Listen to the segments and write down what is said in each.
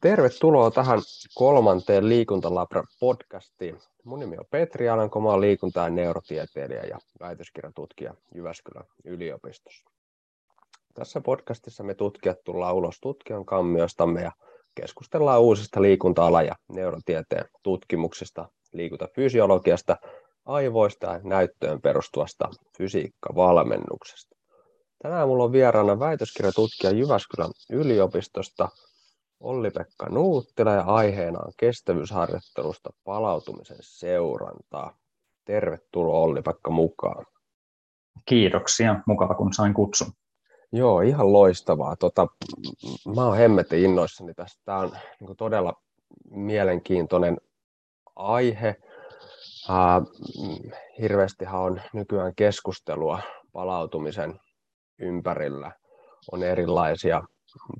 Tervetuloa tähän kolmanteen Liikuntalabra-podcastiin. Mun nimi on Petri Alanko, mä olen liikunta- ja neurotieteilijä ja väitöskirjatutkija Jyväskylän yliopistossa. Tässä podcastissa me tutkijat tullaan ulos tutkijan kammiostamme ja keskustellaan uusista liikunta ja neurotieteen tutkimuksista, liikuntafysiologiasta, aivoista ja näyttöön perustuvasta fysiikkavalmennuksesta. Tänään mulla on vieraana väitöskirjatutkija Jyväskylän yliopistosta Olli-Pekka Nuuttila ja aiheena on kestävyysharjoittelusta palautumisen seurantaa. Tervetuloa Olli-Pekka mukaan. Kiitoksia, mukava kun sain kutsun. Joo, ihan loistavaa. Tota, mä oon hemmetin innoissani tästä. Tämä on niin todella mielenkiintoinen aihe. Äh, hirveästihan on nykyään keskustelua palautumisen ympärillä. On erilaisia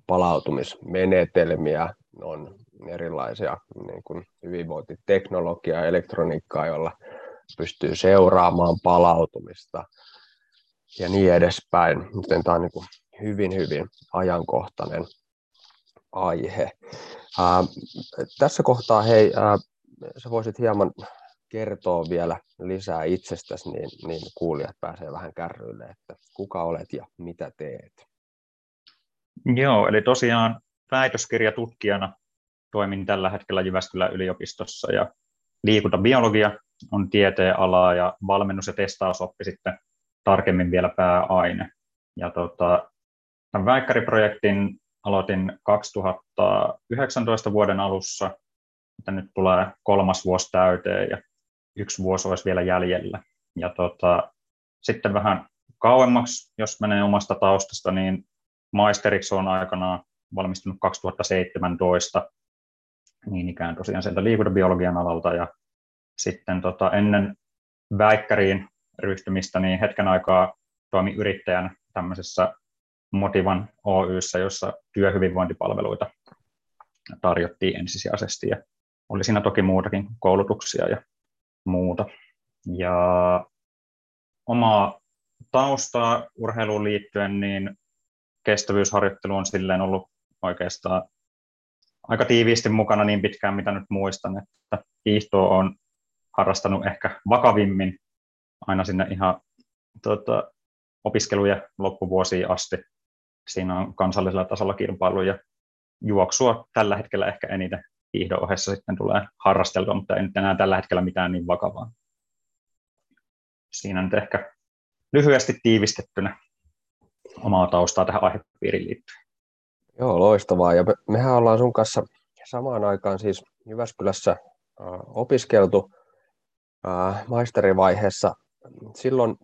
palautumismenetelmiä, on erilaisia niin kuin hyvinvointiteknologiaa, elektroniikkaa, jolla pystyy seuraamaan palautumista ja niin edespäin. Joten tämä on niin kuin hyvin, hyvin ajankohtainen aihe. Ää, tässä kohtaa, hei, ää, sä voisit hieman kertoa vielä lisää itsestäsi, niin, niin kuulijat pääsee vähän kärryille, että kuka olet ja mitä teet. Joo, eli tosiaan väitöskirjatutkijana toimin tällä hetkellä Jyväskylän yliopistossa ja liikuntabiologia on tieteen ala ja valmennus- ja testausoppi sitten tarkemmin vielä pääaine. Ja tota, tämän väikkäriprojektin aloitin 2019 vuoden alussa, että nyt tulee kolmas vuosi täyteen ja yksi vuosi olisi vielä jäljellä. Ja tota, sitten vähän kauemmaksi, jos menee omasta taustasta, niin maisteriksi on aikanaan valmistunut 2017, niin ikään tosiaan sieltä liikuntabiologian alalta, ja sitten tota, ennen väikkäriin ryhtymistä, niin hetken aikaa toimin yrittäjän tämmöisessä Motivan Oyssä, jossa työhyvinvointipalveluita tarjottiin ensisijaisesti, ja oli siinä toki muutakin koulutuksia ja muuta. Ja omaa taustaa urheiluun liittyen, niin kestävyysharjoittelu on silleen ollut oikeastaan aika tiiviisti mukana niin pitkään, mitä nyt muistan, että hiihtoa on harrastanut ehkä vakavimmin aina sinne ihan tota, opiskeluja loppuvuosiin asti. Siinä on kansallisella tasolla kilpailu ja juoksua tällä hetkellä ehkä eniten hiihdon ohessa sitten tulee harrasteltua, mutta ei nyt enää tällä hetkellä mitään niin vakavaa. Siinä nyt ehkä lyhyesti tiivistettynä omaa taustaa tähän aihepiiriin liittyen. Joo, loistavaa. Ja me, mehän ollaan sun kanssa samaan aikaan siis Jyväskylässä opiskeltu maisterivaiheessa. Silloin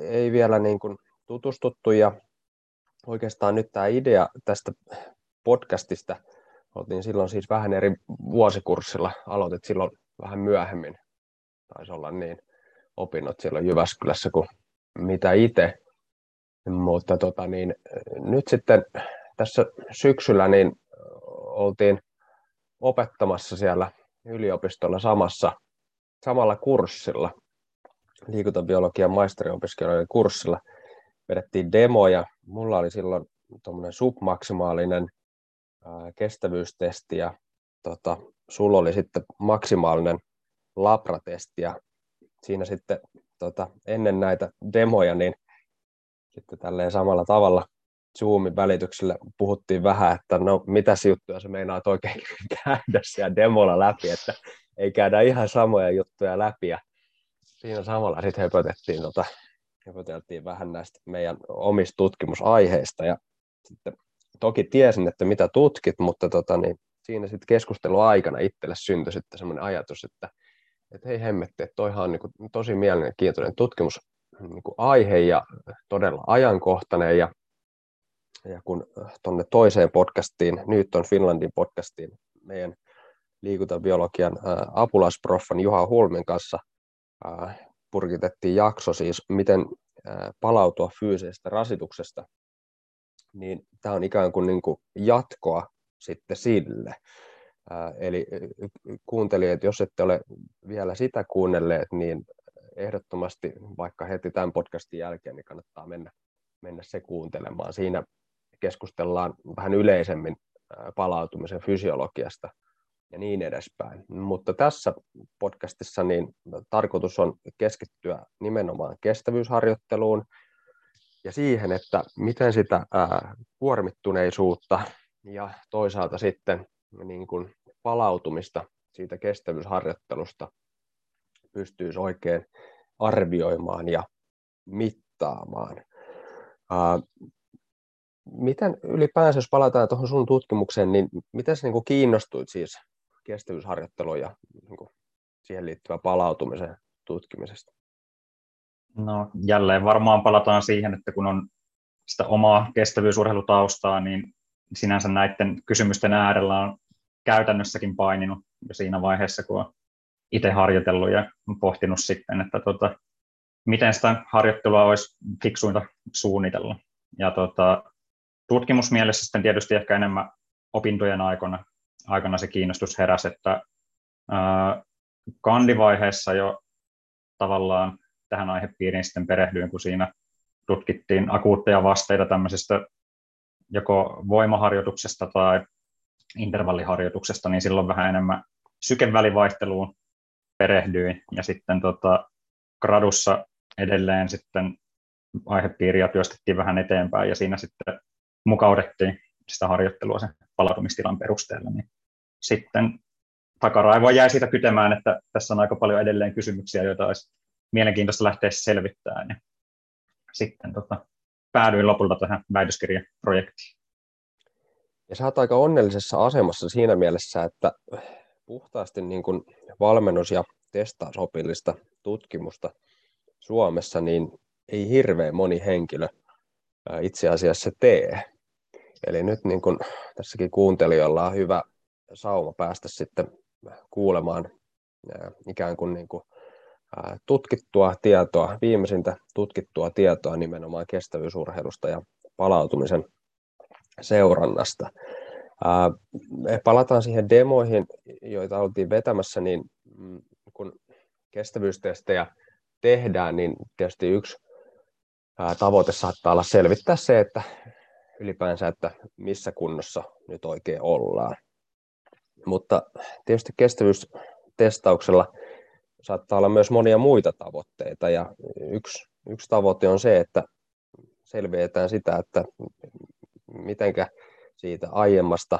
ei vielä niin kuin tutustuttu ja oikeastaan nyt tämä idea tästä podcastista, oltiin silloin siis vähän eri vuosikurssilla, aloitit silloin vähän myöhemmin, taisi olla niin, opinnot silloin Jyväskylässä kuin mitä itse mutta tota, niin, nyt sitten tässä syksyllä niin oltiin opettamassa siellä yliopistolla samassa, samalla kurssilla, liikuntabiologian maisteriopiskelijoiden kurssilla. Vedettiin demoja. Mulla oli silloin tuommoinen submaksimaalinen kestävyystesti ja tota, sulla oli sitten maksimaalinen labratesti ja siinä sitten tota, ennen näitä demoja niin sitten tälleen samalla tavalla Zoomin välityksellä puhuttiin vähän, että no mitäs juttuja se meinaa oikein käydä siellä demolla läpi, että ei käydä ihan samoja juttuja läpi. Ja siinä samalla sitten höpötettiin, tota, höpöteltiin vähän näistä meidän omista tutkimusaiheista. Ja sitten toki tiesin, että mitä tutkit, mutta tota, niin siinä sitten keskustelun aikana itselle syntyi sitten semmoinen ajatus, että, että hei hemmetti, että toihan on niin kuin tosi mielenkiintoinen tutkimus niin kuin aihe ja todella ajankohtainen. Ja, ja kun tuonne toiseen podcastiin, nyt on Finlandin podcastiin, meidän liikuntabiologian apulaisproffan Juha Hulmin kanssa purkitettiin jakso siis, miten palautua fyysisestä rasituksesta, niin tämä on ikään kuin, niin kuin jatkoa sitten sille. Eli kuuntelijat, jos ette ole vielä sitä kuunnelleet, niin ehdottomasti vaikka heti tämän podcastin jälkeen, niin kannattaa mennä, mennä se kuuntelemaan. Siinä keskustellaan vähän yleisemmin palautumisen fysiologiasta ja niin edespäin. Mutta tässä podcastissa niin tarkoitus on keskittyä nimenomaan kestävyysharjoitteluun ja siihen, että miten sitä ää, kuormittuneisuutta ja toisaalta sitten niin kuin palautumista siitä kestävyysharjoittelusta pystyisi oikein arvioimaan ja mittaamaan. Ää, miten ylipäänsä, jos palataan tuohon sun tutkimukseen, niin miten sä niin kiinnostuit siis kestävyysharjoitteluun ja niin kuin siihen liittyvä palautumisen tutkimisesta? No jälleen varmaan palataan siihen, että kun on sitä omaa kestävyysurheilutaustaa, niin sinänsä näiden kysymysten äärellä on käytännössäkin paininut jo siinä vaiheessa, kun on itse harjoitellut ja pohtinut sitten, että tota, miten sitä harjoittelua olisi fiksuinta suunnitella. Ja tota, tutkimusmielessä sitten tietysti ehkä enemmän opintojen aikana, aikana se kiinnostus heräsi, että ää, kandivaiheessa jo tavallaan tähän aihepiiriin sitten perehdyin, kun siinä tutkittiin akuutteja vasteita tämmöisestä joko voimaharjoituksesta tai intervalliharjoituksesta, niin silloin vähän enemmän sykevälivaihteluun perehdyin ja sitten tota, gradussa edelleen sitten aihepiiriä työstettiin vähän eteenpäin ja siinä sitten mukautettiin sitä harjoittelua sen palautumistilan perusteella, niin sitten takaraivoa jäi siitä kytemään, että tässä on aika paljon edelleen kysymyksiä, joita olisi mielenkiintoista lähteä selvittämään. Ja sitten tota, päädyin lopulta tähän väitöskirjaprojektiin. Ja sä oot aika onnellisessa asemassa siinä mielessä, että puhtaasti niin kuin valmennus- ja testausopillista tutkimusta Suomessa, niin ei hirveän moni henkilö itse asiassa tee. Eli nyt niin kuin tässäkin kuuntelijalla on hyvä sauma päästä sitten kuulemaan ikään kuin, niin kuin tutkittua tietoa, viimeisintä tutkittua tietoa nimenomaan kestävyysurheilusta ja palautumisen seurannasta. Me palataan siihen demoihin, joita oltiin vetämässä, niin mm, kun kestävyystestejä tehdään, niin tietysti yksi tavoite saattaa olla selvittää se, että ylipäänsä, että missä kunnossa nyt oikein ollaan. Mutta tietysti kestävyystestauksella saattaa olla myös monia muita tavoitteita ja yksi, yksi tavoite on se, että selvitetään sitä, että mitenkä siitä aiemmasta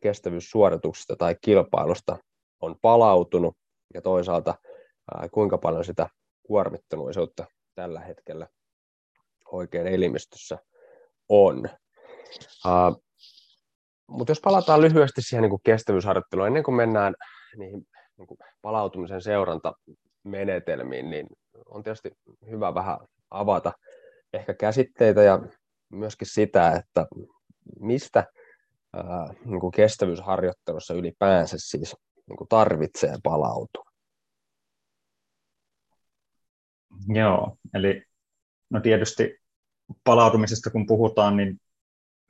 kestävyyssuorituksesta tai kilpailusta on palautunut ja toisaalta kuinka paljon sitä kuormittuneisuutta tällä hetkellä oikein elimistössä on. Uh, mutta jos palataan lyhyesti siihen niin kuin kestävyysharjoitteluun, ennen kuin mennään niihin niin kuin palautumisen seurantamenetelmiin, niin on tietysti hyvä vähän avata ehkä käsitteitä ja myöskin sitä, että mistä ää, niin kuin kestävyysharjoittelussa ylipäänsä siis niin kuin tarvitsee palautua. Joo, eli no tietysti palautumisesta kun puhutaan, niin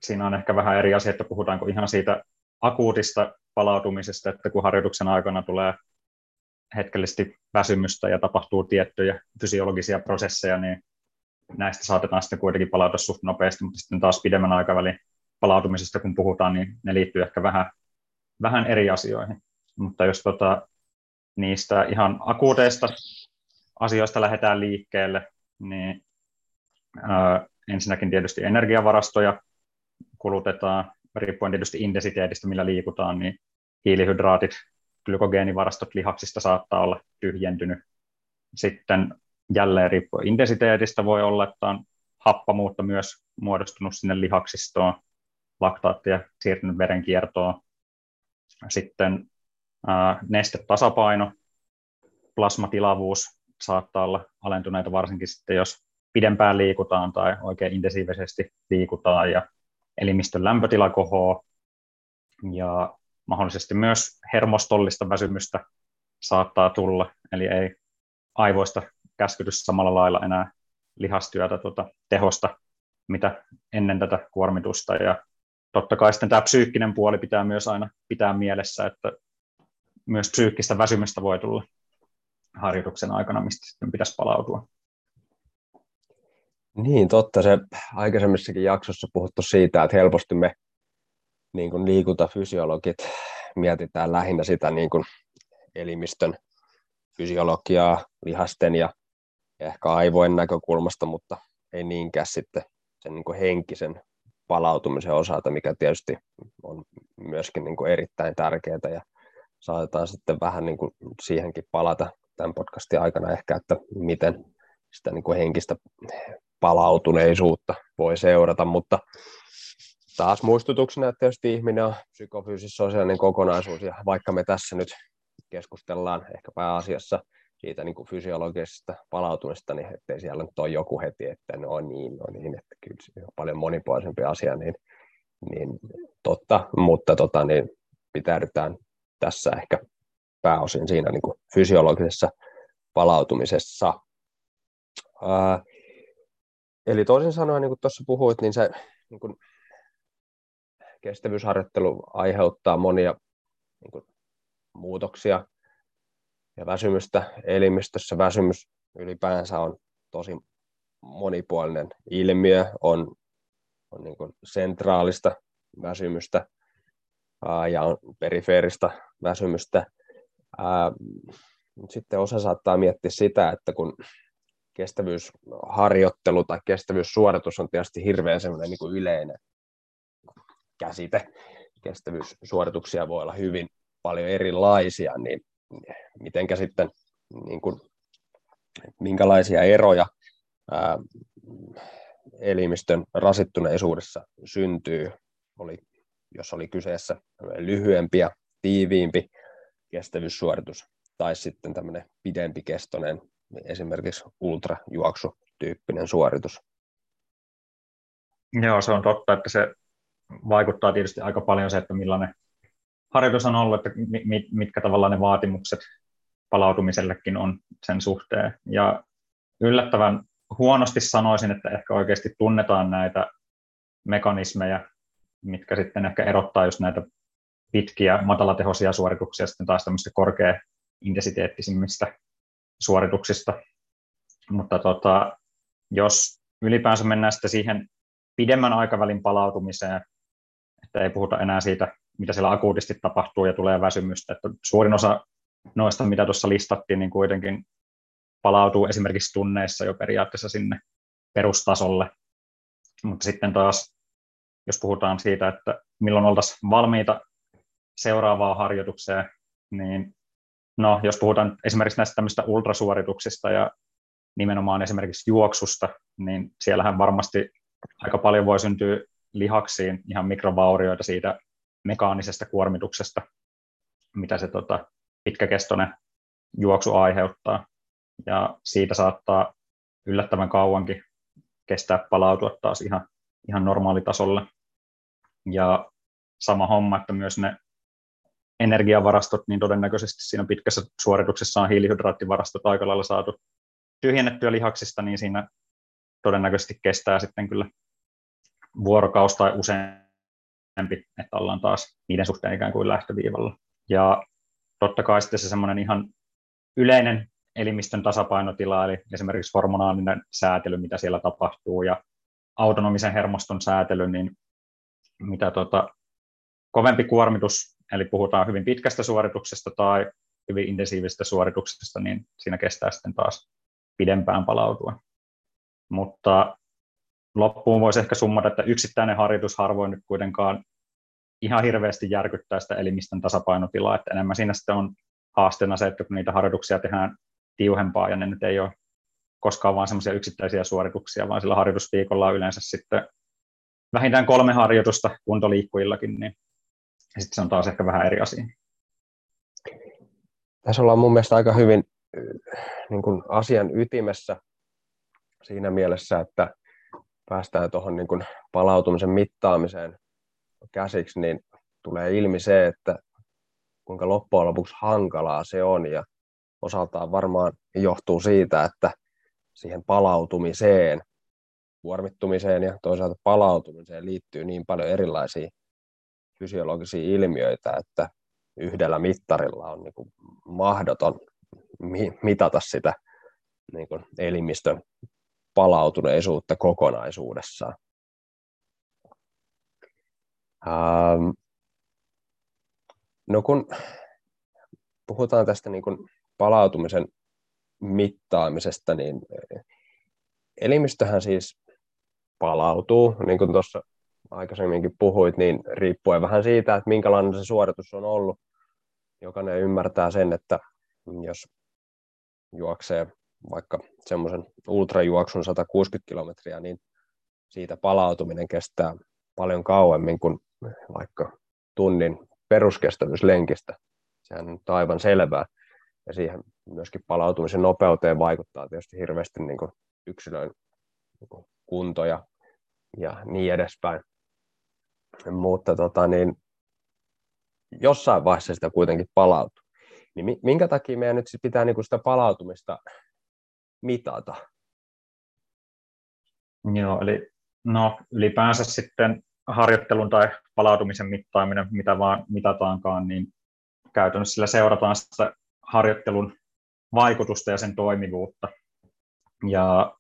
siinä on ehkä vähän eri asia, että puhutaanko ihan siitä akuutista palautumisesta, että kun harjoituksen aikana tulee hetkellisesti väsymystä ja tapahtuu tiettyjä fysiologisia prosesseja, niin näistä saatetaan sitten kuitenkin palautua suht nopeasti, mutta sitten taas pidemmän aikavälin palautumisesta kun puhutaan, niin ne liittyy ehkä vähän, vähän eri asioihin. Mutta jos tota, niistä ihan akuuteista asioista lähdetään liikkeelle, niin ää, ensinnäkin tietysti energiavarastoja kulutetaan, riippuen tietysti intensiteetistä, millä liikutaan, niin hiilihydraatit, glykogeenivarastot lihaksista saattaa olla tyhjentynyt. Sitten jälleen riippuen intensiteetistä voi olla, että on happamuutta myös muodostunut sinne lihaksistoon, laktaattia siirtynyt verenkiertoon. Sitten ää, nestetasapaino, plasmatilavuus saattaa olla alentuneita varsinkin sitten, jos pidempään liikutaan tai oikein intensiivisesti liikutaan ja elimistön lämpötila kohoo ja mahdollisesti myös hermostollista väsymystä saattaa tulla, eli ei aivoista käskytys samalla lailla enää lihastyötä tuota, tehosta, mitä ennen tätä kuormitusta. Ja totta kai sitten tämä psyykkinen puoli pitää myös aina pitää mielessä, että myös psyykkistä väsymystä voi tulla harjoituksen aikana, mistä sitten pitäisi palautua. Niin, totta. Se aikaisemmissakin jaksossa puhuttu siitä, että helposti me niin kuin liikuntafysiologit mietitään lähinnä sitä niin kuin elimistön fysiologiaa lihasten ja ehkä aivojen näkökulmasta, mutta ei niinkään sitten sen niin kuin henkisen palautumisen osalta, mikä tietysti on myöskin niin kuin erittäin tärkeää. Ja saatetaan sitten vähän niin kuin siihenkin palata tämän podcastin aikana ehkä, että miten sitä niin kuin henkistä palautuneisuutta voi seurata, mutta taas muistutuksena, että tietysti ihminen on psykofyysis sosiaalinen kokonaisuus, ja vaikka me tässä nyt keskustellaan ehkä pääasiassa siitä niin kuin fysiologisesta palautumista, niin ettei siellä nyt ole joku heti, että no niin, no niin, että kyllä se on paljon monipuolisempi asia, niin, niin totta, mutta tota, niin pitäydytään tässä ehkä pääosin siinä niin kuin fysiologisessa palautumisessa. Ää, eli toisin sanoen, niin kuin tuossa puhuit, niin se niin kuin kestävyysharjoittelu aiheuttaa monia niin kuin, muutoksia ja väsymystä elimistössä. Väsymys ylipäänsä on tosi monipuolinen ilmiö, on, on niin kuin sentraalista väsymystä ää, ja on perifeeristä väsymystä. Ää, sitten osa saattaa miettiä sitä, että kun kestävyysharjoittelu tai kestävyyssuoritus on tietysti hirveän semmoinen niin kuin yleinen käsite. Kestävyyssuorituksia voi olla hyvin paljon erilaisia, niin mitenkä sitten, niin kuin, minkälaisia eroja ää, elimistön rasittuneisuudessa syntyy, oli, jos oli kyseessä lyhyempi ja tiiviimpi kestävyyssuoritus tai sitten tämmöinen pidempi kestoinen, esimerkiksi ultrajuoksutyyppinen suoritus. Joo, se on totta, että se vaikuttaa tietysti aika paljon se, että millainen harjoitus on ollut, että mitkä tavallaan ne vaatimukset palautumisellekin on sen suhteen. Ja yllättävän huonosti sanoisin, että ehkä oikeasti tunnetaan näitä mekanismeja, mitkä sitten ehkä erottaa just näitä pitkiä, matalatehoisia suorituksia sitten taas tämmöistä korkea intensiteettisimmistä suorituksista. Mutta tota, jos ylipäänsä mennään sitten siihen pidemmän aikavälin palautumiseen, että ei puhuta enää siitä, mitä siellä akuutisti tapahtuu ja tulee väsymystä. Että suurin osa noista, mitä tuossa listattiin, niin kuitenkin palautuu esimerkiksi tunneissa jo periaatteessa sinne perustasolle. Mutta sitten taas, jos puhutaan siitä, että milloin oltaisiin valmiita seuraavaan harjoitukseen, niin no, jos puhutaan esimerkiksi näistä tämmöistä ultrasuorituksista ja nimenomaan esimerkiksi juoksusta, niin siellähän varmasti aika paljon voi syntyä lihaksiin ihan mikrovaurioita siitä mekaanisesta kuormituksesta, mitä se tota, pitkäkestoinen juoksu aiheuttaa. Ja siitä saattaa yllättävän kauankin kestää palautua taas ihan, ihan normaalitasolle. Ja sama homma, että myös ne energiavarastot, niin todennäköisesti siinä pitkässä suorituksessa on hiilihydraattivarastot aika lailla saatu tyhjennettyä lihaksista, niin siinä todennäköisesti kestää sitten kyllä vuorokaus tai useampi, että ollaan taas niiden suhteen ikään kuin lähtöviivalla. Ja totta kai sitten se semmoinen ihan yleinen elimistön tasapainotila, eli esimerkiksi hormonaalinen säätely, mitä siellä tapahtuu, ja autonomisen hermoston säätely, niin mitä tota, kovempi kuormitus, eli puhutaan hyvin pitkästä suorituksesta tai hyvin intensiivisestä suorituksesta, niin siinä kestää sitten taas pidempään palautua. Mutta loppuun voisi ehkä summata, että yksittäinen harjoitus harvoin nyt kuitenkaan ihan hirveästi järkyttää sitä elimistön tasapainotilaa, että enemmän siinä sitten on haasteena se, että kun niitä harjoituksia tehdään tiuhempaa ja ne nyt ei ole koskaan vain semmoisia yksittäisiä suorituksia, vaan sillä harjoitusviikolla on yleensä sitten vähintään kolme harjoitusta kuntoliikkujillakin, niin sitten se on taas ehkä vähän eri asia. Tässä ollaan mun mielestä aika hyvin niin kuin asian ytimessä siinä mielessä, että päästään tuohon niin palautumisen mittaamiseen käsiksi, niin tulee ilmi se, että kuinka loppujen lopuksi hankalaa se on. Ja osaltaan varmaan johtuu siitä, että siihen palautumiseen, kuormittumiseen ja toisaalta palautumiseen liittyy niin paljon erilaisia fysiologisia ilmiöitä, että yhdellä mittarilla on niin kuin mahdoton mitata sitä niin kuin elimistön palautuneisuutta kokonaisuudessaan. Ähm, No kun puhutaan tästä niin kuin palautumisen mittaamisesta, niin elimistöhän siis palautuu, niin kuin tuossa aikaisemminkin puhuit, niin riippuen vähän siitä, että minkälainen se suoritus on ollut. Jokainen ymmärtää sen, että jos juoksee vaikka semmoisen ultrajuoksun 160 kilometriä, niin siitä palautuminen kestää paljon kauemmin kuin vaikka tunnin peruskestävyyslenkistä. Sehän on aivan selvää. Ja siihen myöskin palautumisen nopeuteen vaikuttaa tietysti hirveästi niin kuin yksilön niin kuin kunto ja, ja niin edespäin. Mutta tota, niin, jossain vaiheessa sitä kuitenkin palautuu. Niin minkä takia meidän nyt pitää niin kuin sitä palautumista mitata? Joo, eli no, ylipäänsä sitten harjoittelun tai palautumisen mittaaminen, mitä vaan mitataankaan, niin käytännössä sillä seurataan sitä harjoittelun vaikutusta ja sen toimivuutta. Ja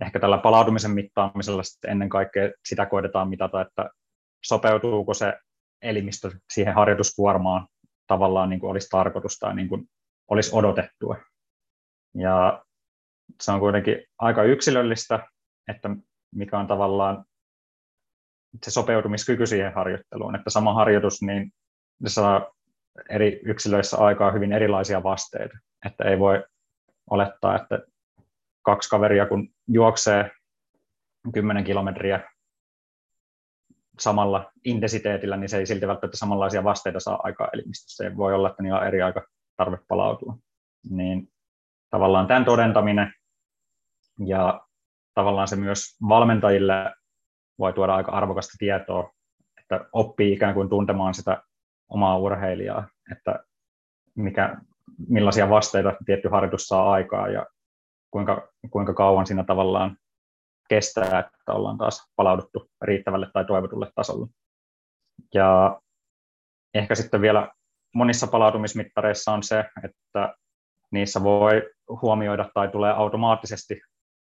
ehkä tällä palautumisen mittaamisella sitten ennen kaikkea sitä koitetaan mitata, että sopeutuuko se elimistö siihen harjoituskuormaan tavallaan niin kuin olisi tarkoitus tai niin kuin olisi odotettua. Ja se on kuitenkin aika yksilöllistä, että mikä on tavallaan se sopeutumiskyky siihen harjoitteluun, että sama harjoitus, niin saa eri yksilöissä aikaa hyvin erilaisia vasteita, että ei voi olettaa, että kaksi kaveria kun juoksee 10 kilometriä samalla intensiteetillä, niin se ei silti välttämättä samanlaisia vasteita saa aikaa elimistössä. Se voi olla, että niillä on eri aika tarve palautua. Niin tavallaan tämän todentaminen ja tavallaan se myös valmentajille voi tuoda aika arvokasta tietoa, että oppii ikään kuin tuntemaan sitä omaa urheilijaa, että mikä, millaisia vasteita tietty harjoitus saa aikaa ja kuinka, kuinka kauan siinä tavallaan kestää, että ollaan taas palauduttu riittävälle tai toivotulle tasolle. Ja ehkä sitten vielä monissa palautumismittareissa on se, että niissä voi huomioida tai tulee automaattisesti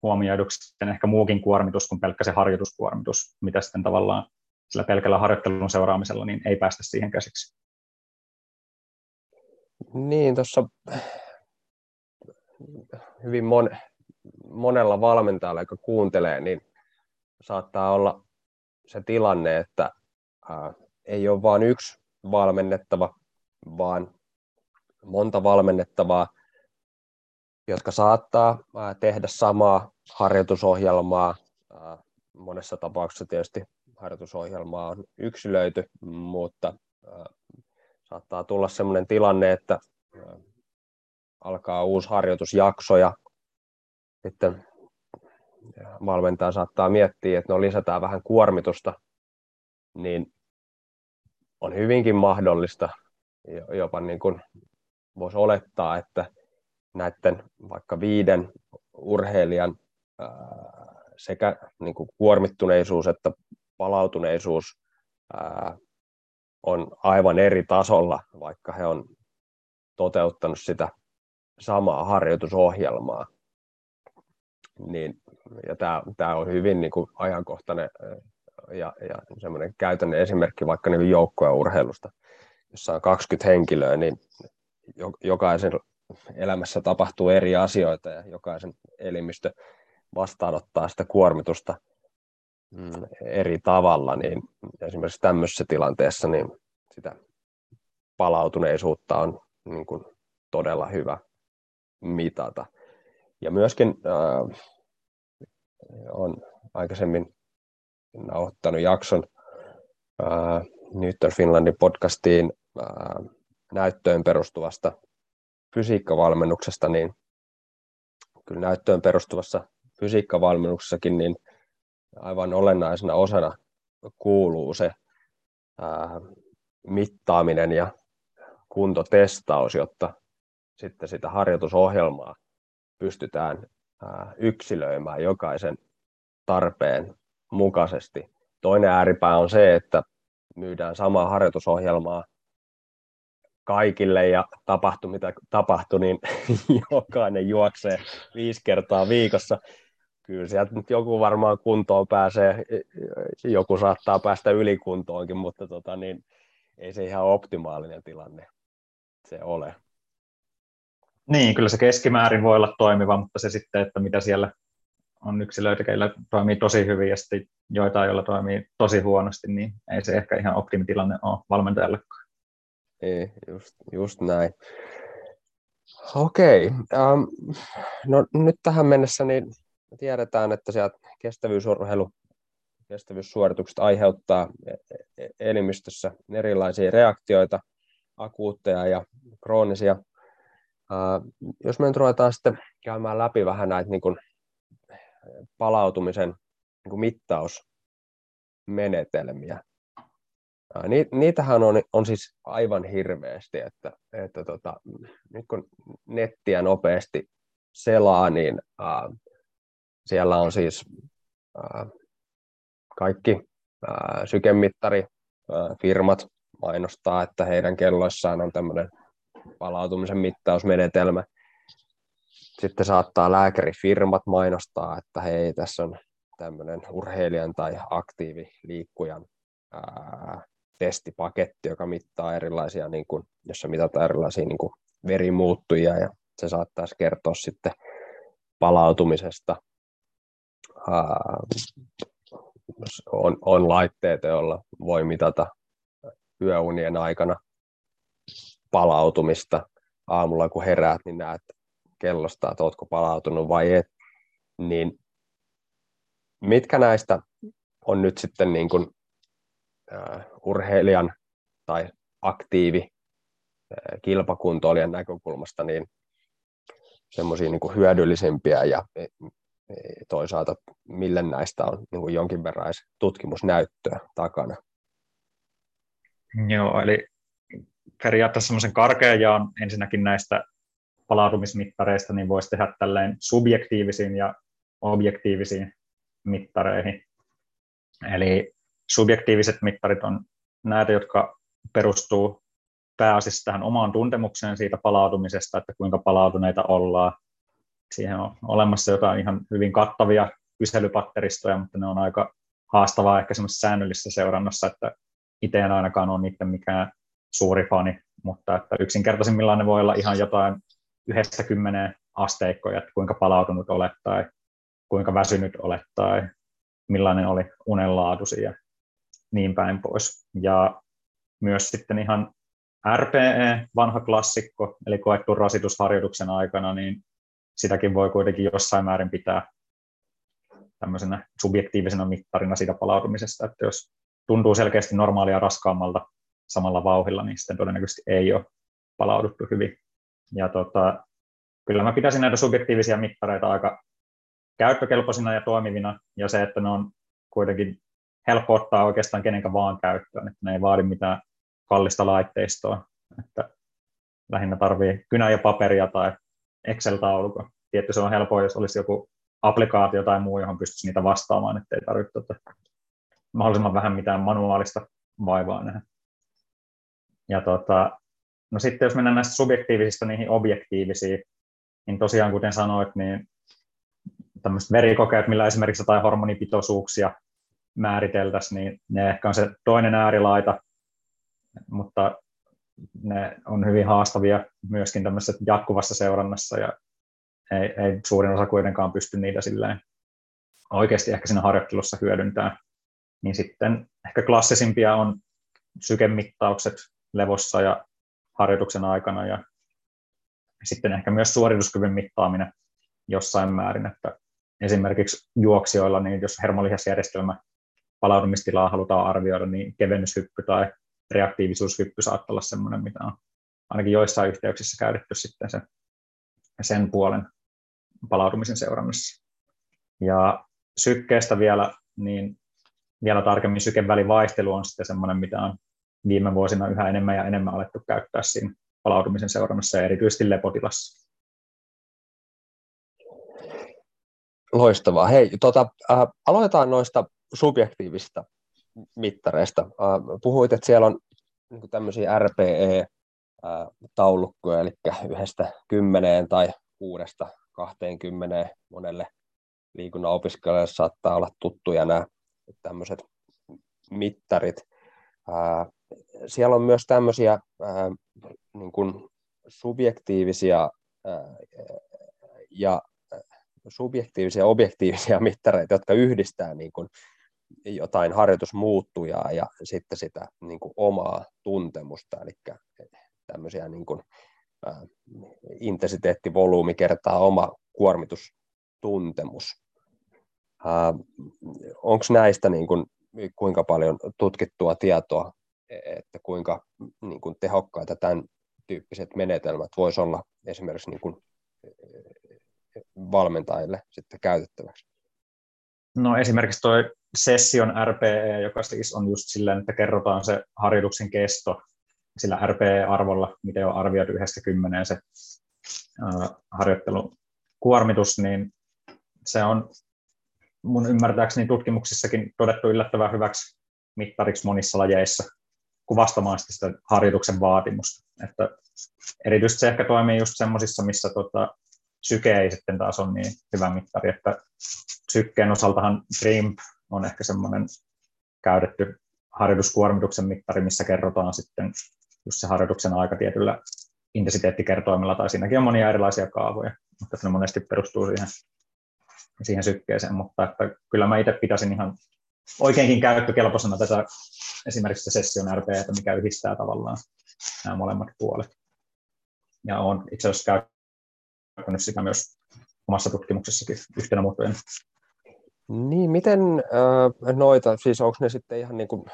huomioiduksi ehkä muukin kuormitus kuin pelkkä se harjoituskuormitus, mitä sitten tavallaan sillä pelkällä harjoittelun seuraamisella niin ei päästä siihen käsiksi. Niin, tuossa hyvin mon, monella valmentajalla, joka kuuntelee, niin saattaa olla se tilanne, että ää, ei ole vain yksi valmennettava, vaan monta valmennettavaa, jotka saattaa tehdä samaa harjoitusohjelmaa. Monessa tapauksessa tietysti harjoitusohjelmaa on yksilöity, mutta saattaa tulla sellainen tilanne, että alkaa uusi harjoitusjakso ja sitten valmentaja saattaa miettiä, että no lisätään vähän kuormitusta, niin on hyvinkin mahdollista, jopa niin kuin voisi olettaa, että näiden vaikka viiden urheilijan sekä niin kuin kuormittuneisuus että palautuneisuus on aivan eri tasolla, vaikka he on toteuttanut sitä samaa harjoitusohjelmaa. Niin, ja tämä, tämä on hyvin niin kuin ajankohtainen ja, ja semmoinen käytännön esimerkki vaikka niin joukkojen urheilusta, jossa on 20 henkilöä, niin jokaisen elämässä tapahtuu eri asioita ja jokaisen elimistö vastaanottaa sitä kuormitusta mm, eri tavalla, niin esimerkiksi tämmöisessä tilanteessa niin sitä palautuneisuutta on niin kuin todella hyvä mitata. Ja myöskin äh, on aikaisemmin nauhoittanut jakson äh, Newton Finlandin podcastiin äh, näyttöön perustuvasta fysiikkavalmennuksesta, niin kyllä näyttöön perustuvassa fysiikkavalmennuksessakin niin aivan olennaisena osana kuuluu se ää, mittaaminen ja kuntotestaus, jotta sitten sitä harjoitusohjelmaa pystytään yksilöimään jokaisen tarpeen mukaisesti. Toinen ääripää on se, että myydään samaa harjoitusohjelmaa kaikille ja tapahtui mitä tapahtui, niin jokainen juoksee viisi kertaa viikossa. Kyllä sieltä nyt joku varmaan kuntoon pääsee, joku saattaa päästä ylikuntoonkin, mutta tota niin, ei se ihan optimaalinen tilanne se ole. Niin, kyllä se keskimäärin voi olla toimiva, mutta se sitten, että mitä siellä on yksilöitä, keillä toimii tosi hyvin ja sitten joitain, joilla toimii tosi huonosti, niin ei se ehkä ihan optimitilanne ole valmentajallekaan. Ei, just, just näin. Okei, um, no nyt tähän mennessä niin tiedetään, että sieltä kestävyysurheilu, kestävyyssuoritukset aiheuttaa e-, e-, elimistössä erilaisia reaktioita, akuutteja ja kroonisia. Uh, jos me nyt ruvetaan sitten käymään läpi vähän näitä niin kuin palautumisen niin kuin mittausmenetelmiä. Ni, niitähän on, on siis aivan hirveästi, että, että tota, nyt kun nettiä nopeasti selaa, niin ää, siellä on siis ää, kaikki ää, sykemittari firmat mainostaa, että heidän kelloissaan on tämmöinen palautumisen mittausmenetelmä. Sitten saattaa lääkärifirmat mainostaa, että hei, tässä on tämmöinen urheilijan tai aktiiviliikkujan ää, testipaketti, joka mittaa erilaisia, niin kuin, jossa mitataan erilaisia niin kuin verimuuttujia ja se saattaisi kertoa sitten palautumisesta. On, on laitteita, joilla voi mitata yöunien aikana palautumista. Aamulla kun heräät, niin näet kellosta, että oletko palautunut vai et. Niin mitkä näistä on nyt sitten niin kuin urheilijan tai aktiivi kilpakuntoilijan näkökulmasta niin semmoisia niin hyödyllisempiä ja e, e, toisaalta mille näistä on niin kuin jonkin verran tutkimusnäyttöä takana. Joo, eli periaatteessa semmoisen karkean jaon ensinnäkin näistä palautumismittareista, niin voisi tehdä tälleen subjektiivisiin ja objektiivisiin mittareihin. Eli subjektiiviset mittarit on näitä, jotka perustuu pääasiassa tähän omaan tuntemukseen siitä palautumisesta, että kuinka palautuneita ollaan. Siihen on olemassa jotain ihan hyvin kattavia kyselypatteristoja, mutta ne on aika haastavaa ehkä semmoisessa säännöllisessä seurannassa, että itse en ainakaan ole niiden mikään suuri fani, mutta että yksinkertaisimmillaan ne voi olla ihan jotain yhdestä kymmeneen asteikkoja, että kuinka palautunut olet tai kuinka väsynyt olet tai millainen oli unenlaatusi ja niin päin pois. Ja myös sitten ihan RPE, vanha klassikko, eli koettu rasitusharjoituksen aikana, niin sitäkin voi kuitenkin jossain määrin pitää tämmöisenä subjektiivisena mittarina siitä palautumisesta, että jos tuntuu selkeästi normaalia raskaammalta samalla vauhilla, niin sitten todennäköisesti ei ole palauduttu hyvin. Ja tota, kyllä mä pitäisin näitä subjektiivisia mittareita aika käyttökelpoisina ja toimivina, ja se, että ne on kuitenkin helppo ottaa oikeastaan kenenkä vaan käyttöön, että ne ei vaadi mitään kallista laitteistoa, että lähinnä tarvii kynä ja paperia tai Excel-taulukko. Tietty se on helppoa, jos olisi joku applikaatio tai muu, johon pystyisi niitä vastaamaan, ettei tarvitse tuota, mahdollisimman vähän mitään manuaalista vaivaa nähdä. Ja tota, no sitten jos mennään näistä subjektiivisista niihin objektiivisiin, niin tosiaan kuten sanoit, niin tämmöiset verikokeet, millä esimerkiksi jotain hormonipitoisuuksia määriteltäisiin, niin ne ehkä on se toinen äärilaita, mutta ne on hyvin haastavia myöskin tämmöisessä jatkuvassa seurannassa ja ei, ei suurin osa kuitenkaan pysty niitä silleen oikeasti ehkä siinä harjoittelussa hyödyntämään. Niin sitten ehkä klassisimpia on sykemittaukset levossa ja harjoituksen aikana ja sitten ehkä myös suorituskyvyn mittaaminen jossain määrin, että esimerkiksi juoksijoilla, niin jos hermolihasjärjestelmä palautumistilaa halutaan arvioida, niin kevennyshyppy tai reaktiivisuushyppy saattaa olla sellainen, mitä on ainakin joissain yhteyksissä käytetty sitten sen, sen puolen palautumisen seurannassa. Ja sykkeestä vielä, niin vielä tarkemmin sykevälivaihtelu on sitten semmoinen, mitä on viime vuosina yhä enemmän ja enemmän alettu käyttää siinä palautumisen seurannassa ja erityisesti lepotilassa. Loistavaa. Hei, tota, äh, aloitetaan noista subjektiivisista mittareista. Puhuit, että siellä on niin tämmöisiä RPE-taulukkoja, eli yhdestä kymmeneen tai kuudesta 20 monelle liikunnan opiskelijalle saattaa olla tuttuja nämä tämmöiset mittarit. Siellä on myös tämmöisiä niin kuin subjektiivisia ja subjektiivisia ja objektiivisia mittareita, jotka yhdistää niin kuin jotain harjoitusmuuttujaa ja sitten sitä niin kuin omaa tuntemusta, eli tämmöisiä niin kuin, ää, intensiteetti, volyymi kertaa oma kuormitustuntemus. Onko näistä niin kuin, kuinka paljon tutkittua tietoa, että kuinka niin kuin tehokkaita tämän tyyppiset menetelmät voisi olla esimerkiksi niin kuin valmentajille sitten käytettäväksi? No esimerkiksi tuo session RPE, joka siis on just silleen, että kerrotaan se harjoituksen kesto sillä RPE-arvolla, miten on arvioitu yhdestä kymmeneen se harjoittelun kuormitus, niin se on mun ymmärtääkseni tutkimuksissakin todettu yllättävän hyväksi mittariksi monissa lajeissa kuvastamaan sitä harjoituksen vaatimusta. Että erityisesti se ehkä toimii just semmoisissa, missä tota, syke ei sitten taas ole niin hyvä mittari, että sykkeen osaltahan TRIMP on ehkä semmoinen käytetty harjoituskuormituksen mittari, missä kerrotaan sitten just se harjoituksen aika tietyllä intensiteettikertoimella, tai siinäkin on monia erilaisia kaavoja, mutta se monesti perustuu siihen, siihen sykkeeseen, mutta että kyllä mä itse pitäisin ihan oikeinkin käyttökelpoisena tätä esimerkiksi session RP, että mikä yhdistää tavallaan nämä molemmat puolet. Ja olen itse asiassa käyttänyt sitä myös omassa tutkimuksessakin yhtenä muotojen. Niin, miten äh, noita, siis onko ne sitten ihan niin kuin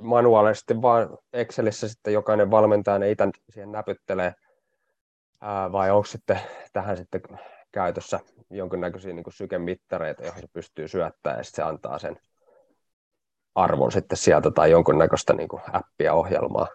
manuaalisesti vaan Excelissä sitten jokainen valmentaja ne itse siihen näpyttelee, äh, vai onko sitten tähän sitten käytössä jonkinnäköisiä niin sykemittareita, joihin se pystyy syöttämään ja sitten se antaa sen arvon sitten sieltä tai jonkunnäköistä niin kuin appia ohjelmaa?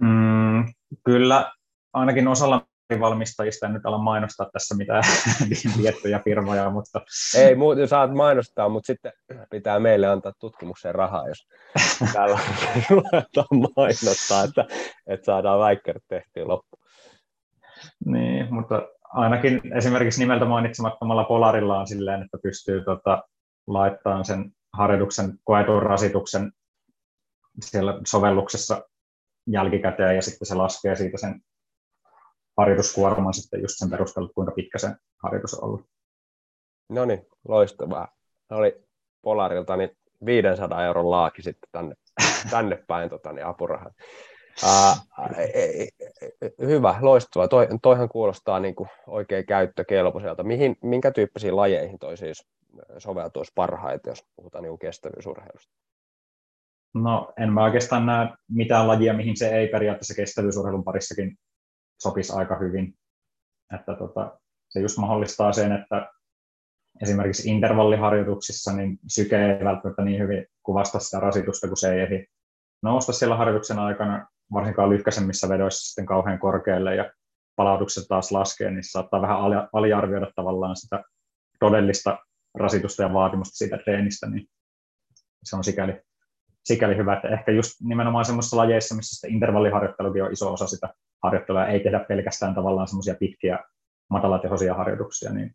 Mm, kyllä ainakin osalla valmistajista en nyt ala mainostaa tässä mitään tiettyjä firmoja, mutta... Ei, muuten saat mainostaa, mutta sitten pitää meille antaa tutkimukseen rahaa, jos täällä ruvetaan mainostaa, että, että saadaan väikkärit tehtyä loppuun. Niin, mutta ainakin esimerkiksi nimeltä mainitsemattomalla Polarilla on silleen, että pystyy tota, laittamaan sen harjoituksen koetun rasituksen siellä sovelluksessa jälkikäteen ja sitten se laskee siitä sen harjoituskuorman sitten just sen perusteella, kuinka pitkä se harjoitus on ollut. No niin, loistavaa. Se oli Polarilta niin 500 euron laaki sitten tänne, tänne päin tota, niin apurahat. Uh, hyvä, loistavaa. Toi, toihan kuulostaa niin kuin oikein käyttökelpoiselta. Mihin, minkä tyyppisiin lajeihin toi siis soveltuisi parhaiten, jos puhutaan niin kestävyysurheilusta? No en mä oikeastaan näe mitään lajia, mihin se ei periaatteessa kestävyysurheilun parissakin sopisi aika hyvin. Että tota, se just mahdollistaa sen, että esimerkiksi intervalliharjoituksissa niin syke ei välttämättä niin hyvin kuvasta sitä rasitusta, kun se ei ehdi nousta siellä harjoituksen aikana, varsinkaan lyhkäisemmissä vedoissa sitten kauhean korkealle ja palautukset taas laskee, niin saattaa vähän aliarvioida tavallaan sitä todellista rasitusta ja vaatimusta siitä treenistä, niin se on sikäli, sikäli hyvä, että ehkä just nimenomaan semmoisissa lajeissa, missä sitten intervalliharjoittelukin on iso osa sitä harjoittelua, ei tehdä pelkästään tavallaan semmoisia pitkiä matalatehoisia harjoituksia, niin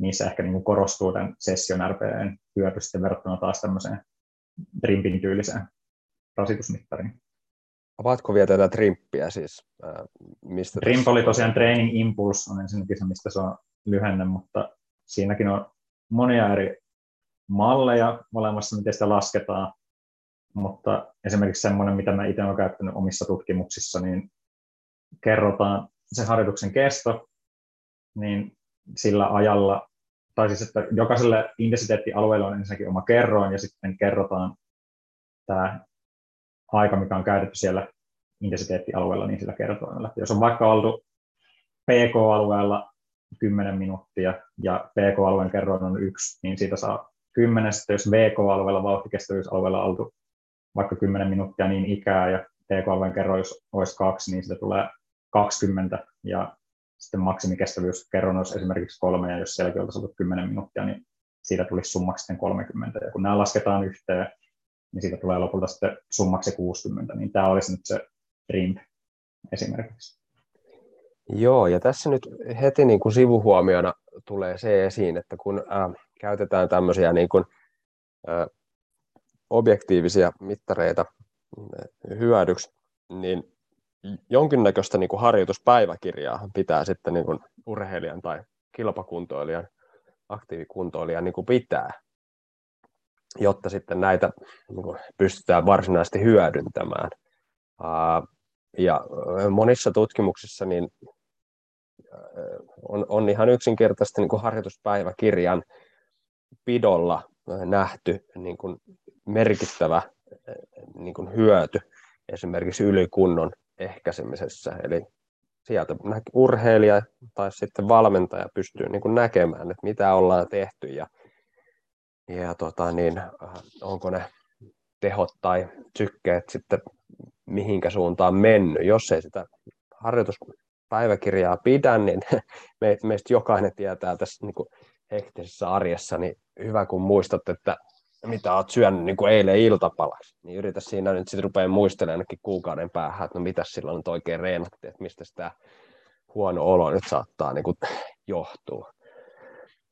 niissä ehkä niin kuin korostuu tämän session RPEn hyöty sitten verrattuna taas tämmöiseen trimpin tyyliseen rasitusmittariin. Avaatko vielä tätä trimppiä siis? mistä Trimp oli tosiaan Training Impulse, on ensinnäkin se, mistä se on lyhenne, mutta siinäkin on monia eri malleja olemassa, miten sitä lasketaan, mutta esimerkiksi semmoinen, mitä mä itse olen käyttänyt omissa tutkimuksissa, niin kerrotaan se harjoituksen kesto, niin sillä ajalla, tai siis että jokaiselle intensiteettialueelle on ensinnäkin oma kerroin, ja sitten kerrotaan tämä aika, mikä on käytetty siellä intensiteettialueella, niin sillä kertoimella. Jos on vaikka oltu PK-alueella 10 minuuttia ja PK-alueen kerroin on yksi, niin siitä saa 10. Sitten jos VK-alueella, vauhtikestävyysalueella oltu vaikka 10 minuuttia niin ikää ja PK-alueen kerroin olisi kaksi, niin siitä tulee 20 ja sitten maksimikestävyyskerron olisi esimerkiksi kolme ja jos sielläkin oltaisiin ollut 10 minuuttia, niin siitä tulisi summaksi sitten 30 ja kun nämä lasketaan yhteen, niin siitä tulee lopulta sitten summaksi 60, niin tämä olisi nyt se RIMP esimerkiksi. Joo, ja tässä nyt heti niin kuin sivuhuomiona tulee se esiin, että kun äh, käytetään tämmöisiä niin kuin, äh, objektiivisia mittareita hyödyksi, niin jonkinnäköistä niin kuin harjoituspäiväkirjaa pitää sitten niin kuin urheilijan tai kilpakuntoilijan, aktiivikuntoilijan niin kuin pitää, jotta sitten näitä niin kuin pystytään varsinaisesti hyödyntämään. Ja monissa tutkimuksissa niin on, on ihan yksinkertaisesti niin kuin harjoituspäiväkirjan pidolla nähty niin kuin merkittävä niin kuin hyöty esimerkiksi ylikunnon ehkäisemisessä. Eli sieltä urheilija tai sitten valmentaja pystyy niin kuin näkemään, että mitä ollaan tehty ja, ja tota, niin, äh, onko ne tehot tai sykkeet sitten mihinkä suuntaan mennyt. Jos ei sitä harjoituspäiväkirjaa pidä, niin meistä jokainen tietää tässä niin kuin hektisessä arjessa, niin hyvä kun muistat, että mitä olet syönyt niin kuin eilen iltapalaksi, niin yritä siinä nyt sitten rupeaa muistelemaan ainakin kuukauden päähän, että no mitä silloin nyt oikein reenatti, että mistä sitä huono olo nyt saattaa niin kuin johtua.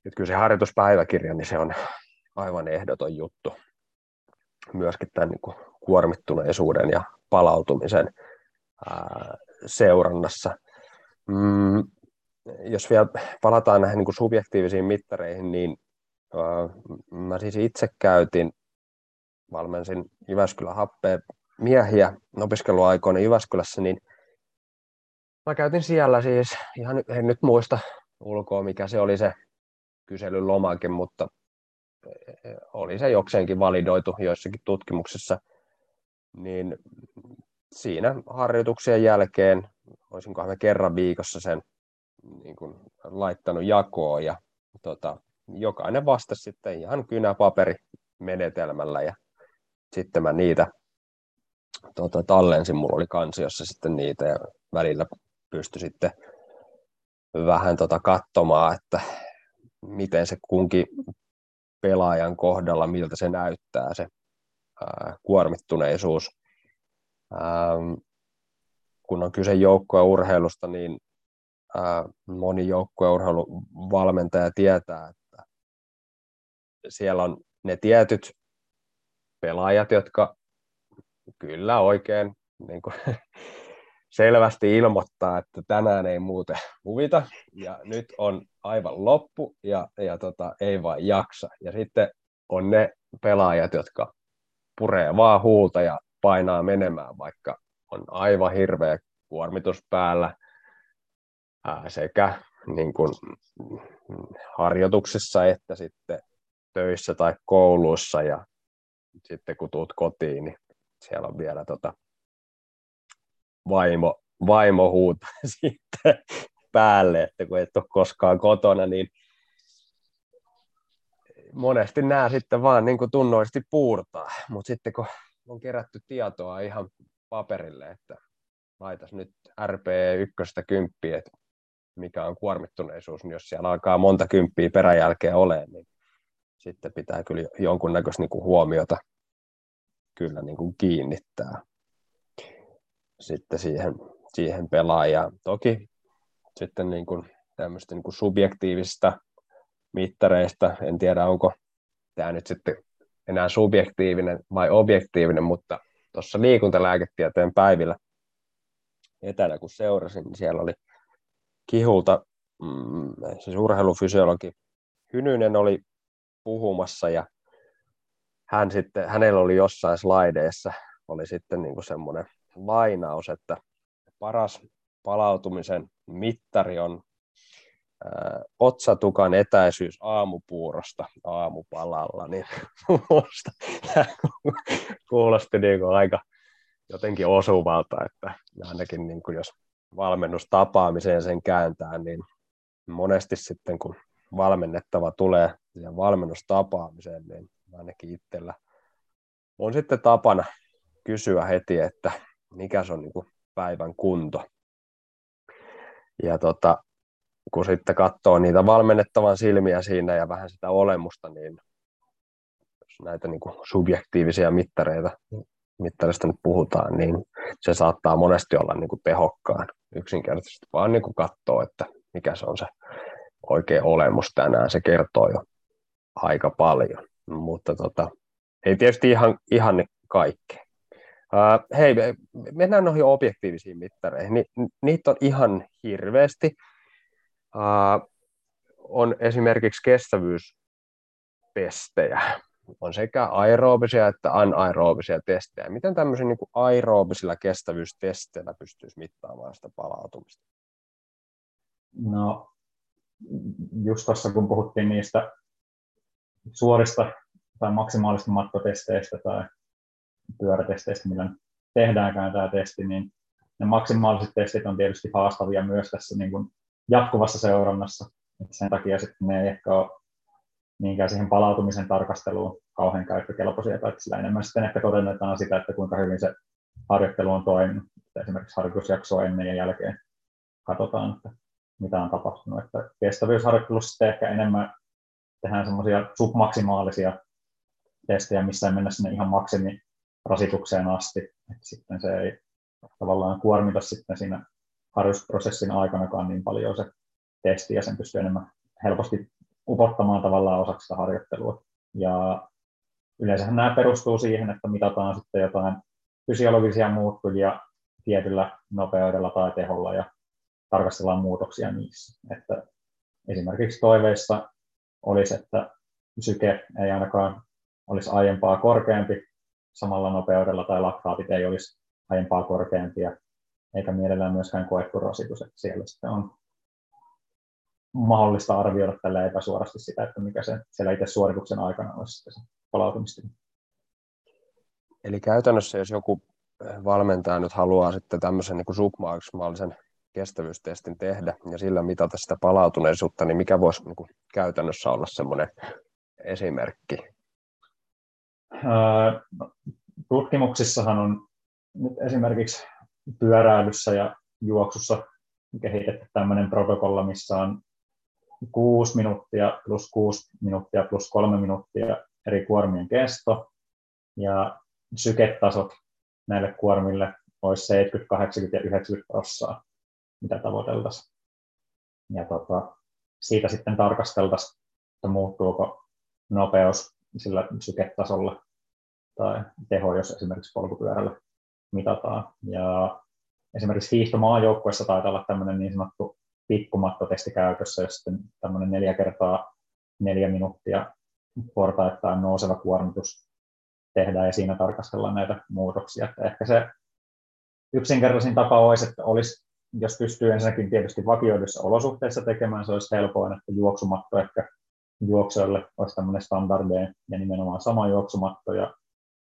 Nyt kyllä se harjoituspäiväkirja, niin se on aivan ehdoton juttu. Myöskin tämän niin kuin kuormittuneisuuden ja palautumisen ää, seurannassa. Mm, jos vielä palataan näihin niin kuin subjektiivisiin mittareihin, niin Mä siis itse käytin, valmensin Jyväskylän happea miehiä opiskeluaikoina Jyväskylässä, niin mä käytin siellä siis, ihan en nyt muista ulkoa mikä se oli se kyselylomake, mutta e, e, oli se jokseenkin validoitu joissakin tutkimuksissa, niin siinä harjoituksien jälkeen, olisinkohan mä kerran viikossa sen niin kuin, laittanut jakoon ja tota, jokainen vastasi sitten ihan kynäpaperi menetelmällä ja sitten mä niitä tota, tallensin, mulla oli kansiossa sitten niitä ja välillä pystyi sitten vähän tota katsomaan, että miten se kunkin pelaajan kohdalla, miltä se näyttää se ää, kuormittuneisuus. Ää, kun on kyse joukkueurheilusta, niin ää, moni joukkueurheiluvalmentaja tietää, siellä on ne tietyt pelaajat, jotka kyllä oikein niin kuin, selvästi ilmoittaa, että tänään ei muuten huvita ja nyt on aivan loppu ja, ja tota, ei vaan jaksa. Ja sitten on ne pelaajat, jotka puree vaan huulta ja painaa menemään, vaikka on aivan hirveä kuormitus päällä ää, sekä niin kuin, harjoituksessa että sitten töissä tai koulussa ja sitten kun tuut kotiin, niin siellä on vielä tota vaimo, vaimo huuta sitten päälle, että kun et ole koskaan kotona, niin monesti nämä sitten vaan niin kuin tunnoisesti puurtaa, mutta sitten kun on kerätty tietoa ihan paperille, että laitas nyt RP1 kymppiä, mikä on kuormittuneisuus, niin jos siellä alkaa monta kymppiä peräjälkeen olemaan, niin sitten pitää kyllä jonkunnäköistä niin kuin huomiota kyllä niin kuin kiinnittää sitten siihen, siihen pelaajaan. Toki sitten niin kuin tämmöistä niin kuin subjektiivisista mittareista, en tiedä onko tämä nyt sitten enää subjektiivinen vai objektiivinen, mutta tuossa liikuntalääketieteen päivillä etänä kun seurasin, niin siellä oli kihulta mm, siis urheilufysiologi Hynynen oli puhumassa ja hän sitten, hänellä oli jossain slaideissa oli sitten niin kuin semmoinen lainaus, että paras palautumisen mittari on ää, otsatukan etäisyys aamupuurosta aamupalalla, niin musta kuulosti niin kuin aika jotenkin osuvalta, että ainakin niin kuin jos valmennustapaamiseen sen kääntää, niin monesti sitten kun valmennettava tulee ja valmennustapaamiseen, niin ainakin itsellä on sitten tapana kysyä heti, että mikä se on niin kuin päivän kunto. Ja tota, kun sitten katsoo niitä valmennettavan silmiä siinä ja vähän sitä olemusta, niin jos näitä niin kuin subjektiivisia mittareita, mittarista nyt puhutaan, niin se saattaa monesti olla niin kuin tehokkaan yksinkertaisesti, vaan niin kuin katsoo, että mikä se on se oikea olemus tänään, se kertoo jo aika paljon, mutta tota, ei tietysti ihan, ihan kaikkea. Uh, hei, mennään noihin objektiivisiin mittareihin. Ni, niitä on ihan hirveästi. Uh, on esimerkiksi kestävyystestejä. On sekä aerobisia että anaerobisia testejä. Miten tämmöisillä niin aerobisilla kestävyystesteillä pystyisi mittaamaan sitä palautumista? No, just tuossa kun puhuttiin niistä suorista tai maksimaalista matkotesteistä tai pyörätesteistä, millä tehdäänkään tämä testi, niin ne maksimaaliset testit on tietysti haastavia myös tässä niin kuin jatkuvassa seurannassa. Et sen takia sitten ne ei ehkä ole niinkään siihen palautumisen tarkasteluun kauhean käyttökelpoisia, tai sillä enemmän sitten ehkä todennetaan sitä, että kuinka hyvin se harjoittelu on toiminut. Esimerkiksi harjoitusjaksoa ennen ja jälkeen katsotaan, että mitä on tapahtunut. Että kestävyysharjoittelussa sitten ehkä enemmän tehdään semmoisia submaksimaalisia testejä, missä ei mennä sinne ihan maksimirasitukseen asti. Että sitten se ei tavallaan kuormita sitten siinä harjoitusprosessin aikanakaan niin paljon se testi ja sen pystyy enemmän helposti upottamaan tavallaan osaksi sitä harjoittelua. Ja yleensähän nämä perustuu siihen, että mitataan sitten jotain fysiologisia muuttujia tietyllä nopeudella tai teholla ja tarkastellaan muutoksia niissä. Että esimerkiksi toiveissa olisi, että syke ei ainakaan olisi aiempaa korkeampi samalla nopeudella tai laktaatit ei olisi aiempaa korkeampia, eikä mielellään myöskään koettu rasitus. Että siellä sitten on mahdollista arvioida tällä epäsuorasti sitä, että mikä se siellä itse suorituksen aikana olisi se palautumistila. Eli käytännössä, jos joku valmentaja nyt haluaa sitten tämmöisen niin submaksimaalisen kestävyystestin tehdä ja sillä mitata sitä palautuneisuutta, niin mikä voisi niin kuin käytännössä olla semmoinen esimerkki? Tutkimuksissahan on nyt esimerkiksi pyöräilyssä ja juoksussa kehitetty tämmöinen protokolla, missä on 6 minuuttia plus 6 minuuttia plus 3 minuuttia eri kuormien kesto ja syketasot näille kuormille olisi 70, 80 ja 90 prossaa, mitä tavoiteltaisiin. Ja tota, siitä sitten tarkasteltaisiin, että muuttuuko nopeus sillä syketasolla tai teho, jos esimerkiksi polkupyörällä mitataan. Ja esimerkiksi hiihtomaajoukkuessa taitaa olla tämmöinen niin sanottu pikkumattotesti käytössä, jos sitten tämmöinen neljä kertaa neljä minuuttia portaittain nouseva kuormitus tehdään ja siinä tarkastellaan näitä muutoksia. Että ehkä se yksinkertaisin tapa olisi, että olisi, jos pystyy ensinnäkin tietysti vakioidussa olosuhteissa tekemään, se olisi helpoin, että juoksumatto ehkä juoksijoille olisi tämmöinen standardeen ja nimenomaan sama juoksumatto ja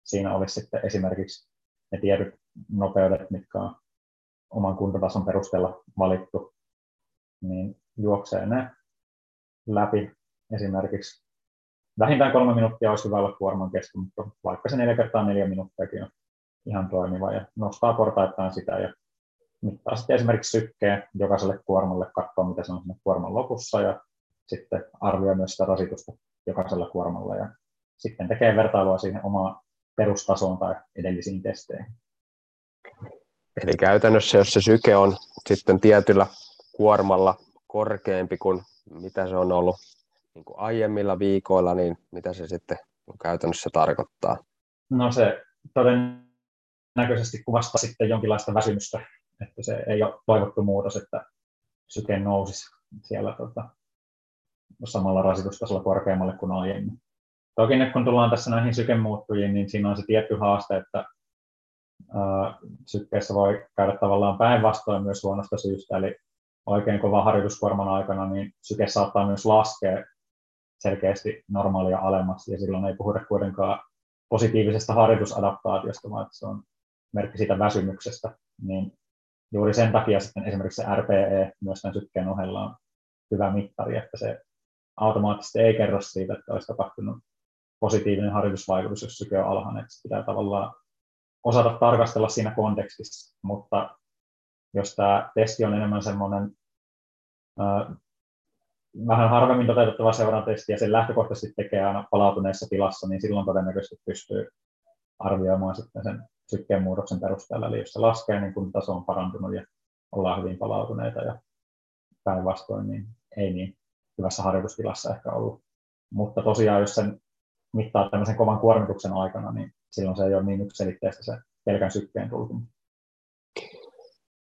siinä olisi sitten esimerkiksi ne tietyt nopeudet, mitkä on oman kuntotason perusteella valittu niin juoksee ne läpi esimerkiksi. Vähintään kolme minuuttia olisi hyvä olla kuorman kesto, mutta vaikka se neljä kertaa neljä minuuttiakin on ihan toimiva ja nostaa portaittain sitä ja mittaa sitten esimerkiksi sykkeen jokaiselle kuormalle, katsoa mitä se on sinne kuorman lopussa ja sitten arvioi myös sitä rasitusta jokaisella kuormalla ja sitten tekee vertailua siihen omaan perustasoon tai edellisiin testeihin. Eli käytännössä, jos se syke on sitten tietyllä kuormalla korkeampi kuin mitä se on ollut niin kuin aiemmilla viikoilla, niin mitä se sitten käytännössä tarkoittaa? No se todennäköisesti kuvastaa sitten jonkinlaista väsymystä, että se ei ole toivottu muutos, että syke nousisi siellä tota, samalla rasitustasolla korkeammalle kuin aiemmin. Toki nyt kun tullaan tässä näihin sykemuuttujiin, niin siinä on se tietty haaste, että sykkeessä voi käydä tavallaan päinvastoin myös huonosta syystä, eli oikein kova harjoituskuorman aikana, niin syke saattaa myös laskea selkeästi normaalia alemmaksi, ja silloin ei puhuta kuitenkaan positiivisesta harjoitusadaptaatiosta, vaan se on merkki siitä väsymyksestä, niin juuri sen takia sitten esimerkiksi se RPE myös tämän sykkeen ohella on hyvä mittari, että se automaattisesti ei kerro siitä, että olisi tapahtunut positiivinen harjoitusvaikutus, jos syke on alhainen, että pitää tavallaan osata tarkastella siinä kontekstissa, mutta jos tämä testi on enemmän semmoinen äh, vähän harvemmin toteutettava seurantesti ja sen lähtökohtaisesti tekee aina palautuneessa tilassa, niin silloin todennäköisesti pystyy arvioimaan sitten sen sykkeen muutoksen perusteella. Eli jos se laskee, niin kun taso on parantunut ja ollaan hyvin palautuneita ja päinvastoin, niin ei niin hyvässä harjoitustilassa ehkä ollut. Mutta tosiaan, jos sen mittaa tämmöisen kovan kuormituksen aikana, niin silloin se ei ole niin yksiselitteistä se pelkän sykkeen tulkinta.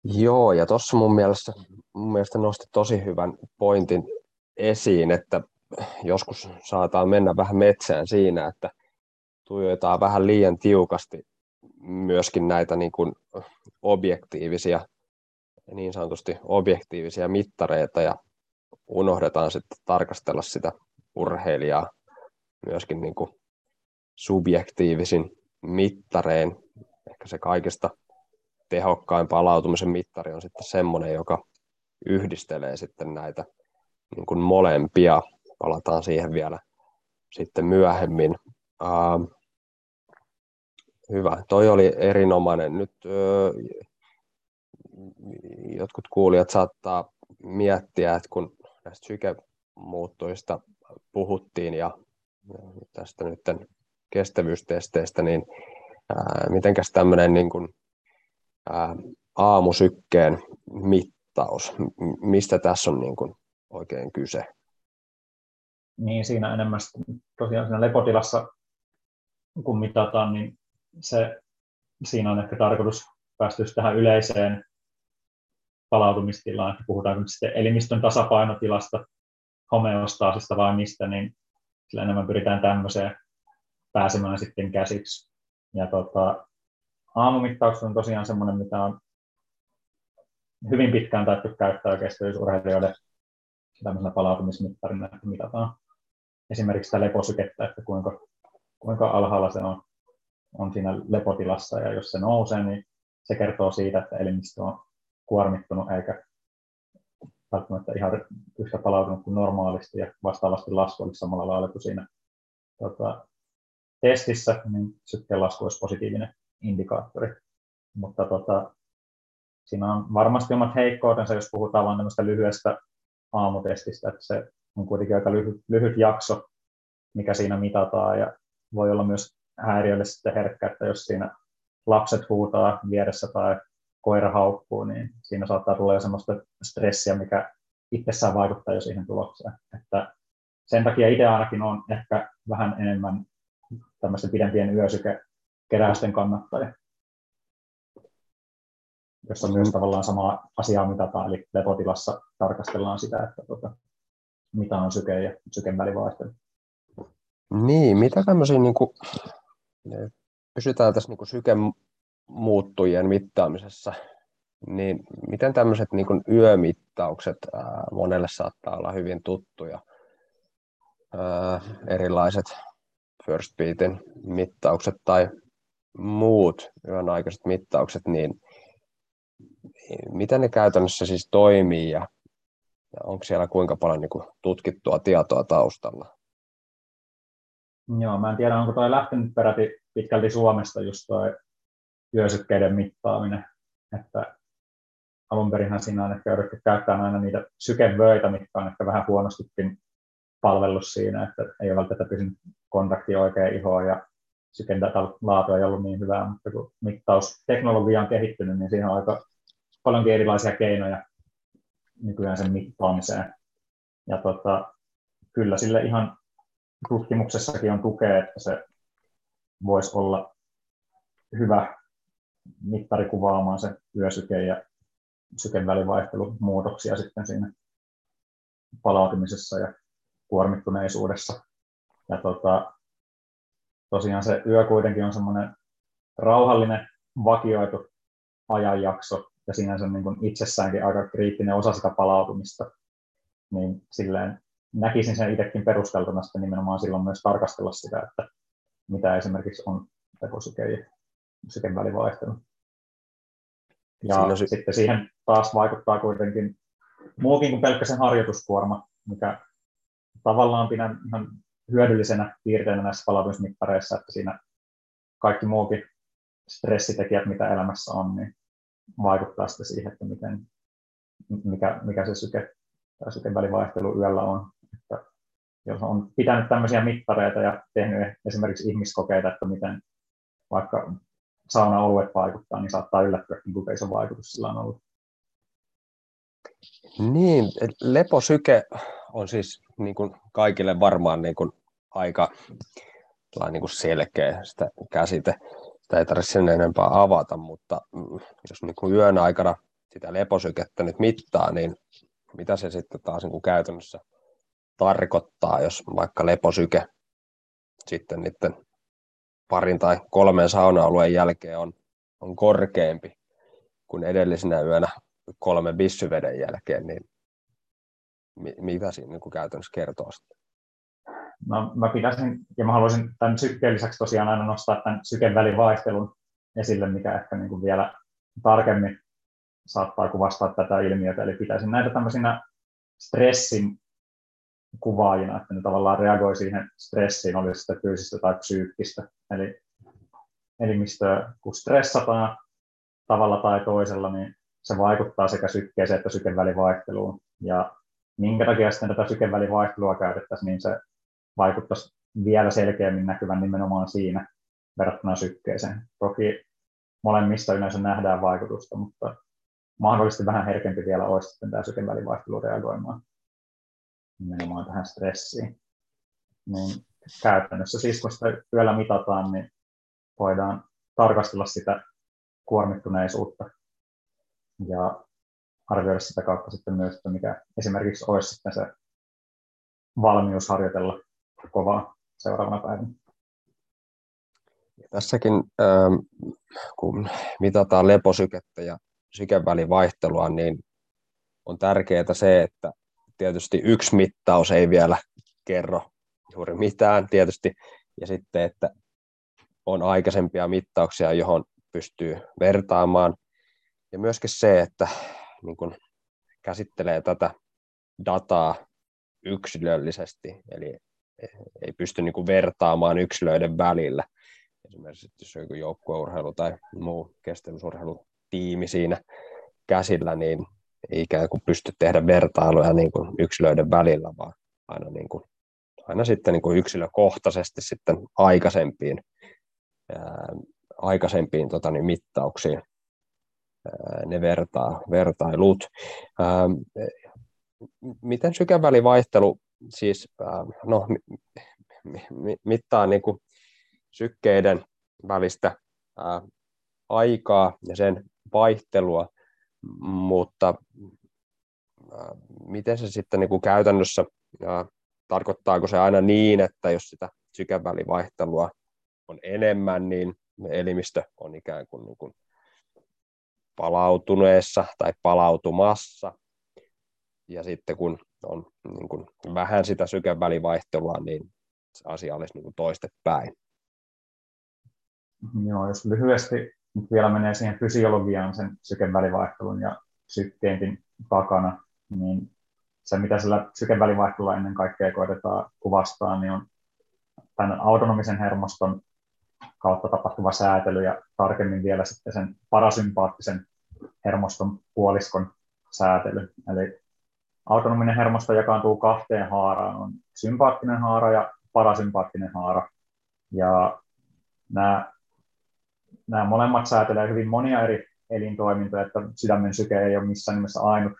Joo, ja tuossa mun mielestä, mun mielestä nosti tosi hyvän pointin esiin, että joskus saataan mennä vähän metsään siinä, että tuijotetaan vähän liian tiukasti myöskin näitä niin kuin objektiivisia, niin sanotusti objektiivisia mittareita ja unohdetaan sitten tarkastella sitä urheilijaa myöskin niin kuin subjektiivisin mittareen. Ehkä se kaikista tehokkain palautumisen mittari on sitten semmoinen, joka yhdistelee sitten näitä niin kuin molempia. Palataan siihen vielä sitten myöhemmin. Hyvä, toi oli erinomainen. Nyt uh, jotkut kuulijat saattaa miettiä, että kun näistä sykemuuttuista puhuttiin ja tästä nyt kestävyystesteistä, niin ää, mitenkäs tämmöinen niin kuin, ää, aamusykkeen mittaus, mistä tässä on niin kuin oikein kyse? Niin siinä enemmän tosiaan siinä lepotilassa, kun mitataan, niin se, siinä on ehkä tarkoitus päästä tähän yleiseen palautumistilaan, että puhutaan nyt sitten elimistön tasapainotilasta, homeostaasista vai mistä, niin sillä enemmän pyritään tämmöiseen pääsemään sitten käsiksi. Ja tota, aamumittaukset on tosiaan semmoinen, mitä on hyvin pitkään taittu käyttää kestävyysurheilijoiden tämmöisenä palautumismittarina, että mitataan esimerkiksi sitä leposykettä, että kuinka, kuinka alhaalla se on, on siinä lepotilassa, ja jos se nousee, niin se kertoo siitä, että elimistö on kuormittunut eikä välttämättä ihan yhtä palautunut kuin normaalisti ja vastaavasti lasku olisi samalla lailla kuin siinä tota, testissä, niin sykkeen lasku olisi positiivinen indikaattori. Mutta tota, siinä on varmasti omat heikkoutensa, jos puhutaan vain tämmöistä lyhyestä aamutestistä, että se on kuitenkin aika lyhyt, lyhyt jakso, mikä siinä mitataan ja voi olla myös häiriölle sitten herkkä, että jos siinä lapset huutaa vieressä tai koira haukkuu, niin siinä saattaa tulla jo semmoista stressiä, mikä itsessään vaikuttaa jo siihen tulokseen. Että sen takia itse ainakin on ehkä vähän enemmän tämmöisten pidempien yösykekeräysten kannattaja, jossa myös tavallaan sama asiaa mitataan, eli lepotilassa tarkastellaan sitä, että tota, mitä on syke ja syken välivaihtelu. Niin, mitä tämmöisiä, niin kuin, pysytään tässä niin syken muuttujien mittaamisessa, niin miten tämmöiset niin kuin yömittaukset ää, monelle saattaa olla hyvin tuttuja, ää, erilaiset first beatin mittaukset tai muut yön aikaiset mittaukset, niin miten ne käytännössä siis toimii ja onko siellä kuinka paljon niin kuin, tutkittua tietoa taustalla? Joo, mä en tiedä, onko toi lähtenyt peräti pitkälti Suomesta just toi yösykkeiden mittaaminen. Että alun perinhän siinä on ehkä yritetty käyttää aina niitä sykevöitä, mitkä on ehkä vähän huonostikin palvellut siinä, että ei ole välttämättä pysynyt kontakti oikein ihoon ja syken laatu ei ollut niin hyvää, mutta kun mittausteknologia on kehittynyt, niin siinä on aika paljonkin erilaisia keinoja nykyään sen mittaamiseen. Ja tota, kyllä sille ihan tutkimuksessakin on tukea, että se voisi olla hyvä mittari kuvaamaan se yösyke ja syken välivaihtelun muutoksia sitten siinä palautumisessa ja kuormittuneisuudessa. Ja tota, tosiaan se yö kuitenkin on semmoinen rauhallinen, vakioitu ajanjakso ja sinänsä niin kuin itsessäänkin aika kriittinen osa sitä palautumista. Niin silleen näkisin sen itsekin perusteltuna sitten nimenomaan silloin myös tarkastella sitä, että mitä esimerkiksi on tekosyke ja syken välivaihtelu. Ja Siinä si- sitten siihen taas vaikuttaa kuitenkin muukin kuin pelkkä sen harjoituskuorma, mikä tavallaan pidän ihan hyödyllisenä piirteinä näissä palautumismittareissa, että siinä kaikki muukin stressitekijät, mitä elämässä on, niin vaikuttaa sitten siihen, että miten, mikä, mikä se syke tai syken välivaihtelu yöllä on. Jos on pitänyt tämmöisiä mittareita ja tehnyt esimerkiksi ihmiskokeita, että miten vaikka sauna-oluet vaikuttaa, niin saattaa yllättyä, kuinka iso vaikutus sillä on ollut. Niin, leposyke on siis niin kuin kaikille varmaan niin kuin aika niin kuin selkeä sitä käsite. sitä ei tarvitse sen enempää avata, mutta jos niin kuin yön aikana sitä leposykettä nyt mittaa, niin mitä se sitten taas niin kuin käytännössä tarkoittaa, jos vaikka leposyke sitten niiden parin tai kolmen sauna-alueen jälkeen on, on korkeampi kuin edellisenä yönä kolmen bissyveden jälkeen, niin mitä siinä niin käytännössä kertoo sitten? No, mä pitäisin, ja mä haluaisin tämän sykkeen lisäksi tosiaan aina nostaa tämän syken välivaihtelun esille, mikä ehkä niin kuin vielä tarkemmin saattaa kuvastaa tätä ilmiötä. Eli pitäisin näitä tämmöisinä stressin kuvaajina, että ne tavallaan reagoi siihen stressiin, oli sitten fyysistä tai psyykkistä. Eli elimistöä, kun stressataan tavalla tai toisella, niin se vaikuttaa sekä sykkeeseen että syken välivaihteluun. Ja minkä takia sitten tätä syken välivaihtelua käytettäisiin, niin se vaikuttaisi vielä selkeämmin näkyvän nimenomaan siinä verrattuna sykkeeseen. Toki molemmista yleensä nähdään vaikutusta, mutta mahdollisesti vähän herkempi vielä olisi sitten tämä syken välivaihtelu reagoimaan nimenomaan tähän stressiin. Niin käytännössä siis kun sitä yöllä mitataan, niin voidaan tarkastella sitä kuormittuneisuutta ja arvioida sitä kautta sitten myös, että mikä esimerkiksi olisi sitten se valmius harjoitella kovaa seuraavana päivänä. Tässäkin, ähm, kun mitataan leposykettä ja sykevälivaihtelua, niin on tärkeää se, että tietysti yksi mittaus ei vielä kerro juuri mitään tietysti, ja sitten, että on aikaisempia mittauksia, johon pystyy vertaamaan, ja myöskin se, että niin kun käsittelee tätä dataa yksilöllisesti, eli ei pysty niin vertaamaan yksilöiden välillä. Esimerkiksi jos on joku joukkueurheilu tai muu kestävyysurheilutiimi siinä käsillä, niin ikään kuin pysty tehdä vertailuja niin kuin yksilöiden välillä, vaan aina, niin kuin, aina sitten niin kuin yksilökohtaisesti sitten aikaisempiin, ää, aikaisempiin tota, niin mittauksiin ää, ne vertaa, vertailut. Ää, miten sykevälivaihtelu siis äh, no, mittaa niin kuin sykkeiden välistä ää, aikaa ja sen vaihtelua, mutta ää, miten se sitten niin kuin käytännössä, ää, tarkoittaako se aina niin, että jos sitä sykevälivaihtelua on enemmän, niin elimistö on ikään kuin, niin kuin palautuneessa tai palautumassa, ja sitten kun on niin kuin vähän sitä sykevälivaihtelua, niin se asia olisi niin toistepäin. Joo, jos lyhyesti nyt vielä menee siihen fysiologiaan sen sykevälivaihtelun ja sykkeenkin takana, niin se, mitä sillä sykevälivaihtelulla ennen kaikkea koitetaan kuvastaa, niin on tämän autonomisen hermoston kautta tapahtuva säätely ja tarkemmin vielä sitten sen parasympaattisen hermoston puoliskon säätely. Eli autonominen hermosto jakaantuu kahteen haaraan. On sympaattinen haara ja parasympaattinen haara. Ja nämä, nämä molemmat säätelee hyvin monia eri elintoimintoja, että sydämen syke ei ole missään nimessä ainut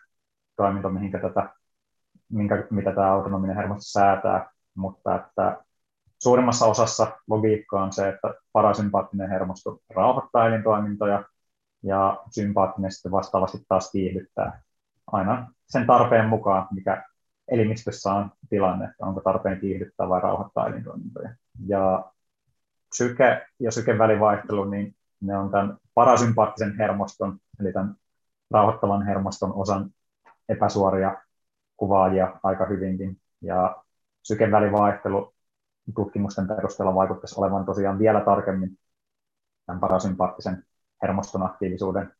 toiminto, mihinkä tätä, minkä, mitä tämä autonominen hermosto säätää, mutta että suurimmassa osassa logiikkaa on se, että parasympaattinen hermosto rauhoittaa elintoimintoja ja sympaattinen sitten vastaavasti taas kiihdyttää aina sen tarpeen mukaan, mikä elimistössä on tilanne, että onko tarpeen kiihdyttää vai rauhoittaa elintoimintoja. Ja syke ja sykevälivaihtelu, niin ne on tämän parasympaattisen hermoston, eli tämän rauhoittavan hermoston osan epäsuoria kuvaajia aika hyvinkin. Ja sykevälivaihtelu tutkimusten perusteella vaikuttaisi olevan tosiaan vielä tarkemmin tämän parasympaattisen hermoston aktiivisuuden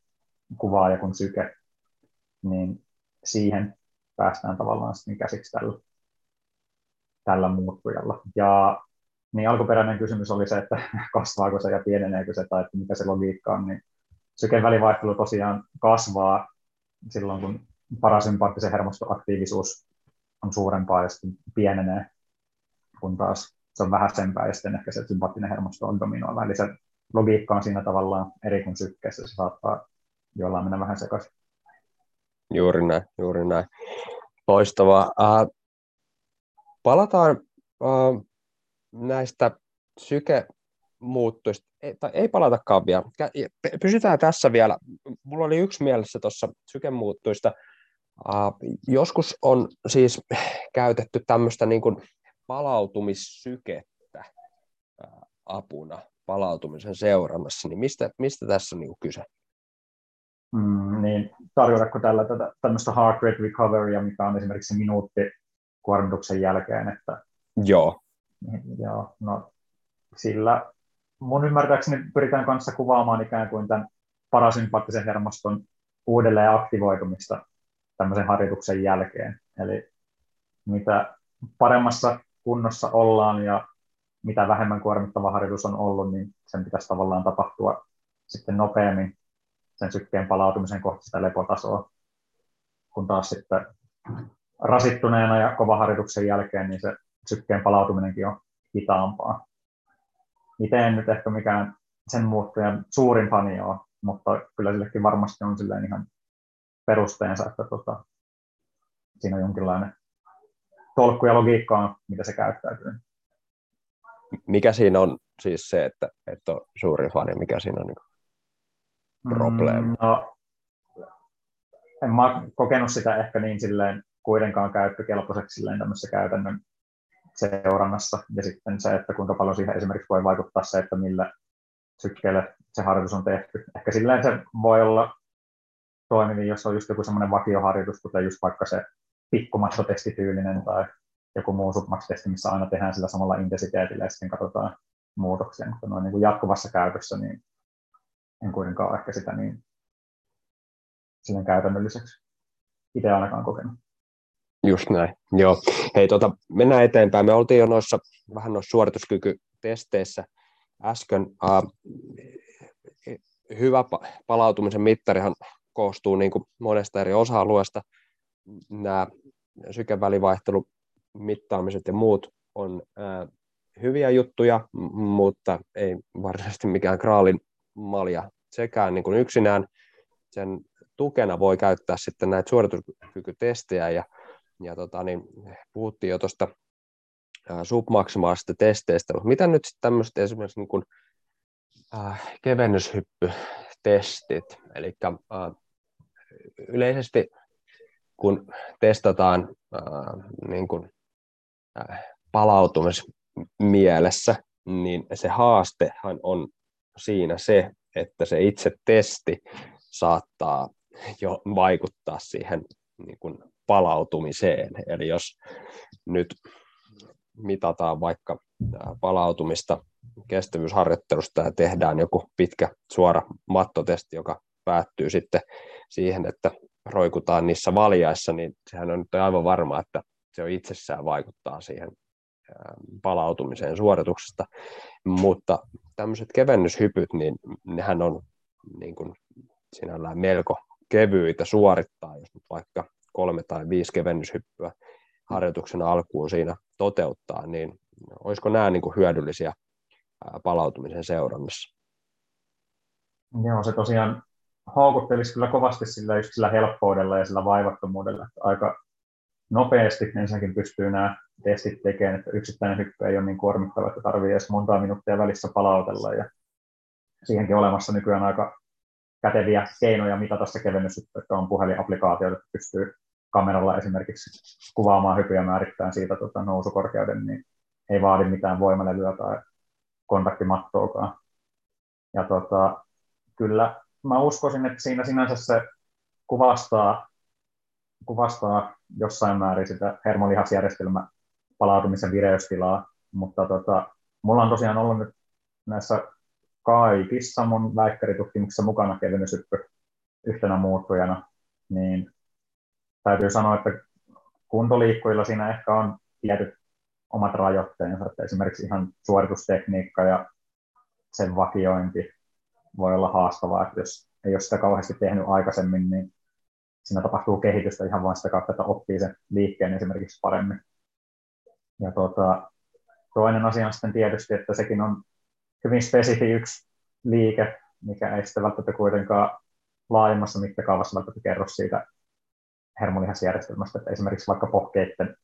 kuvaaja kuin syke niin siihen päästään tavallaan sitten käsiksi tällä, tällä muuttujalla. Ja niin alkuperäinen kysymys oli se, että kasvaako se ja pieneneekö se tai että mikä se logiikka on, niin syken välivaihtelu tosiaan kasvaa silloin, kun parasympaattisen hermostoaktiivisuus on suurempaa ja sitten pienenee, kun taas se on vähäisempää ja sitten ehkä se sympaattinen hermosto on dominoiva. Eli se logiikka on siinä tavallaan eri kuin sykkeessä, se saattaa jollain mennä vähän sekaisin. Juuri näin, juuri näin. Loistavaa. Äh, palataan äh, näistä sykemuuttuista ei, tai ei palatakaan vielä. Pysytään tässä vielä. Mulla oli yksi mielessä tuossa sykemuuttuista. Uh, joskus on siis käytetty tämmöistä niin kuin palautumissykettä uh, apuna palautumisen seurannassa, niin mistä, mistä tässä on niin kuin kyse? Mm, niin tarjotatko tällä tätä, tämmöistä heart rate recoverya, mikä on esimerkiksi minuutti kuormituksen jälkeen, että Joo. Joo, no sillä mun ymmärtääkseni pyritään kanssa kuvaamaan ikään kuin tämän parasympaattisen hermoston uudelleen aktivoitumista tämmöisen harjoituksen jälkeen. Eli mitä paremmassa kunnossa ollaan ja mitä vähemmän kuormittava harjoitus on ollut, niin sen pitäisi tavallaan tapahtua sitten nopeammin sen sykkeen palautumisen kohti sitä lepotasoa, kun taas sitten rasittuneena ja kova harjoituksen jälkeen, niin se sykkeen palautuminenkin on hitaampaa. Itse en nyt ehkä mikään sen muuttujan suurin fani ole, mutta kyllä sillekin varmasti on silleen ihan perusteensa, että tota, siinä on jonkinlainen tolkku ja logiikka on, mitä se käyttäytyy. Mikä siinä on siis se, että, että on suuri fani, mikä siinä on niin probleemi? Mm, no, en mä kokenut sitä ehkä niin silleen kuitenkaan käyttökelpoiseksi silleen tämmöisessä käytännön seurannassa. Ja sitten se, että kuinka paljon siihen esimerkiksi voi vaikuttaa se, että millä sykkeelle se harjoitus on tehty. Ehkä silleen se voi olla toimivi, jos on just joku semmoinen vakioharjoitus, kuten just vaikka se pikkumassotestityylinen tai joku muu submax-testi, missä aina tehdään sillä samalla intensiteetillä ja sitten katsotaan muutoksia. Mutta noin niin kuin jatkuvassa käytössä, niin en kuitenkaan ehkä sitä niin silleen käytännölliseksi itse ainakaan kokenut. Just näin, joo. Hei, tota, mennään eteenpäin. Me oltiin jo noissa vähän noissa suorituskykytesteissä äsken. Uh, hyvä palautumisen mittarihan koostuu niin kuin monesta eri osa-alueesta. Nämä sykevälivaihtelu, mittaamiset ja muut on uh, hyviä juttuja, mutta ei varsinaisesti mikään kraalin malja sekään niin kuin yksinään. Sen tukena voi käyttää sitten näitä suorituskykytestejä ja ja tota, niin, puhuttiin jo tuosta submaksimaalisista testeistä, mutta mitä nyt sitten tämmöiset esimerkiksi niin kuin, äh, kevennyshyppytestit, eli äh, yleisesti kun testataan äh, niin kuin, äh, palautumismielessä, niin se haastehan on siinä se, että se itse testi saattaa jo vaikuttaa siihen niin kuin palautumiseen. Eli jos nyt mitataan vaikka palautumista kestävyysharjoittelusta ja tehdään joku pitkä suora mattotesti, joka päättyy sitten siihen, että roikutaan niissä valjaissa, niin sehän on nyt aivan varma, että se on itsessään vaikuttaa siihen palautumiseen suorituksesta. Mutta tämmöiset kevennyshypyt, niin nehän on niin kuin sinällään melko kevyitä suorittaa, jos nyt vaikka kolme tai viisi kevennyshyppyä harjoituksen alkuun siinä toteuttaa, niin olisiko nämä niin kuin hyödyllisiä palautumisen seurannassa? Joo, se tosiaan houkuttelisi kyllä kovasti sillä, just sillä helppoudella ja sillä vaivattomuudella, että aika nopeasti ensinnäkin pystyy nämä testit tekemään, että yksittäinen hyppy ei ole niin kuormittava, että tarvii edes monta minuuttia välissä palautella ja siihenkin olemassa nykyään aika käteviä keinoja mitata se kevennys, että on puhelinapplikaatioita, että pystyy kameralla esimerkiksi kuvaamaan hypyjä määrittäen siitä tota, nousukorkeuden, niin ei vaadi mitään voimalevyä tai kontaktimattoakaan. Ja tota, kyllä mä uskoisin, että siinä sinänsä se kuvastaa, kuvastaa jossain määrin sitä hermolihasjärjestelmä palautumisen vireystilaa, mutta tota, mulla on tosiaan ollut nyt näissä kaikissa mun väikkäritutkimuksissa mukana kevennysyppy yhtenä muuttujana, niin täytyy sanoa, että kuntoliikkujilla siinä ehkä on tietyt omat rajoitteensa, että esimerkiksi ihan suoritustekniikka ja sen vakiointi voi olla haastavaa, että jos ei ole sitä kauheasti tehnyt aikaisemmin, niin siinä tapahtuu kehitystä ihan vain sitä kautta, että oppii sen liikkeen esimerkiksi paremmin. Ja tuota, toinen asia on sitten tietysti, että sekin on hyvin spesifi yksi liike, mikä ei sitten välttämättä kuitenkaan laajemmassa mittakaavassa välttämättä kerro siitä hermolihasjärjestelmästä, että esimerkiksi vaikka pohkeiden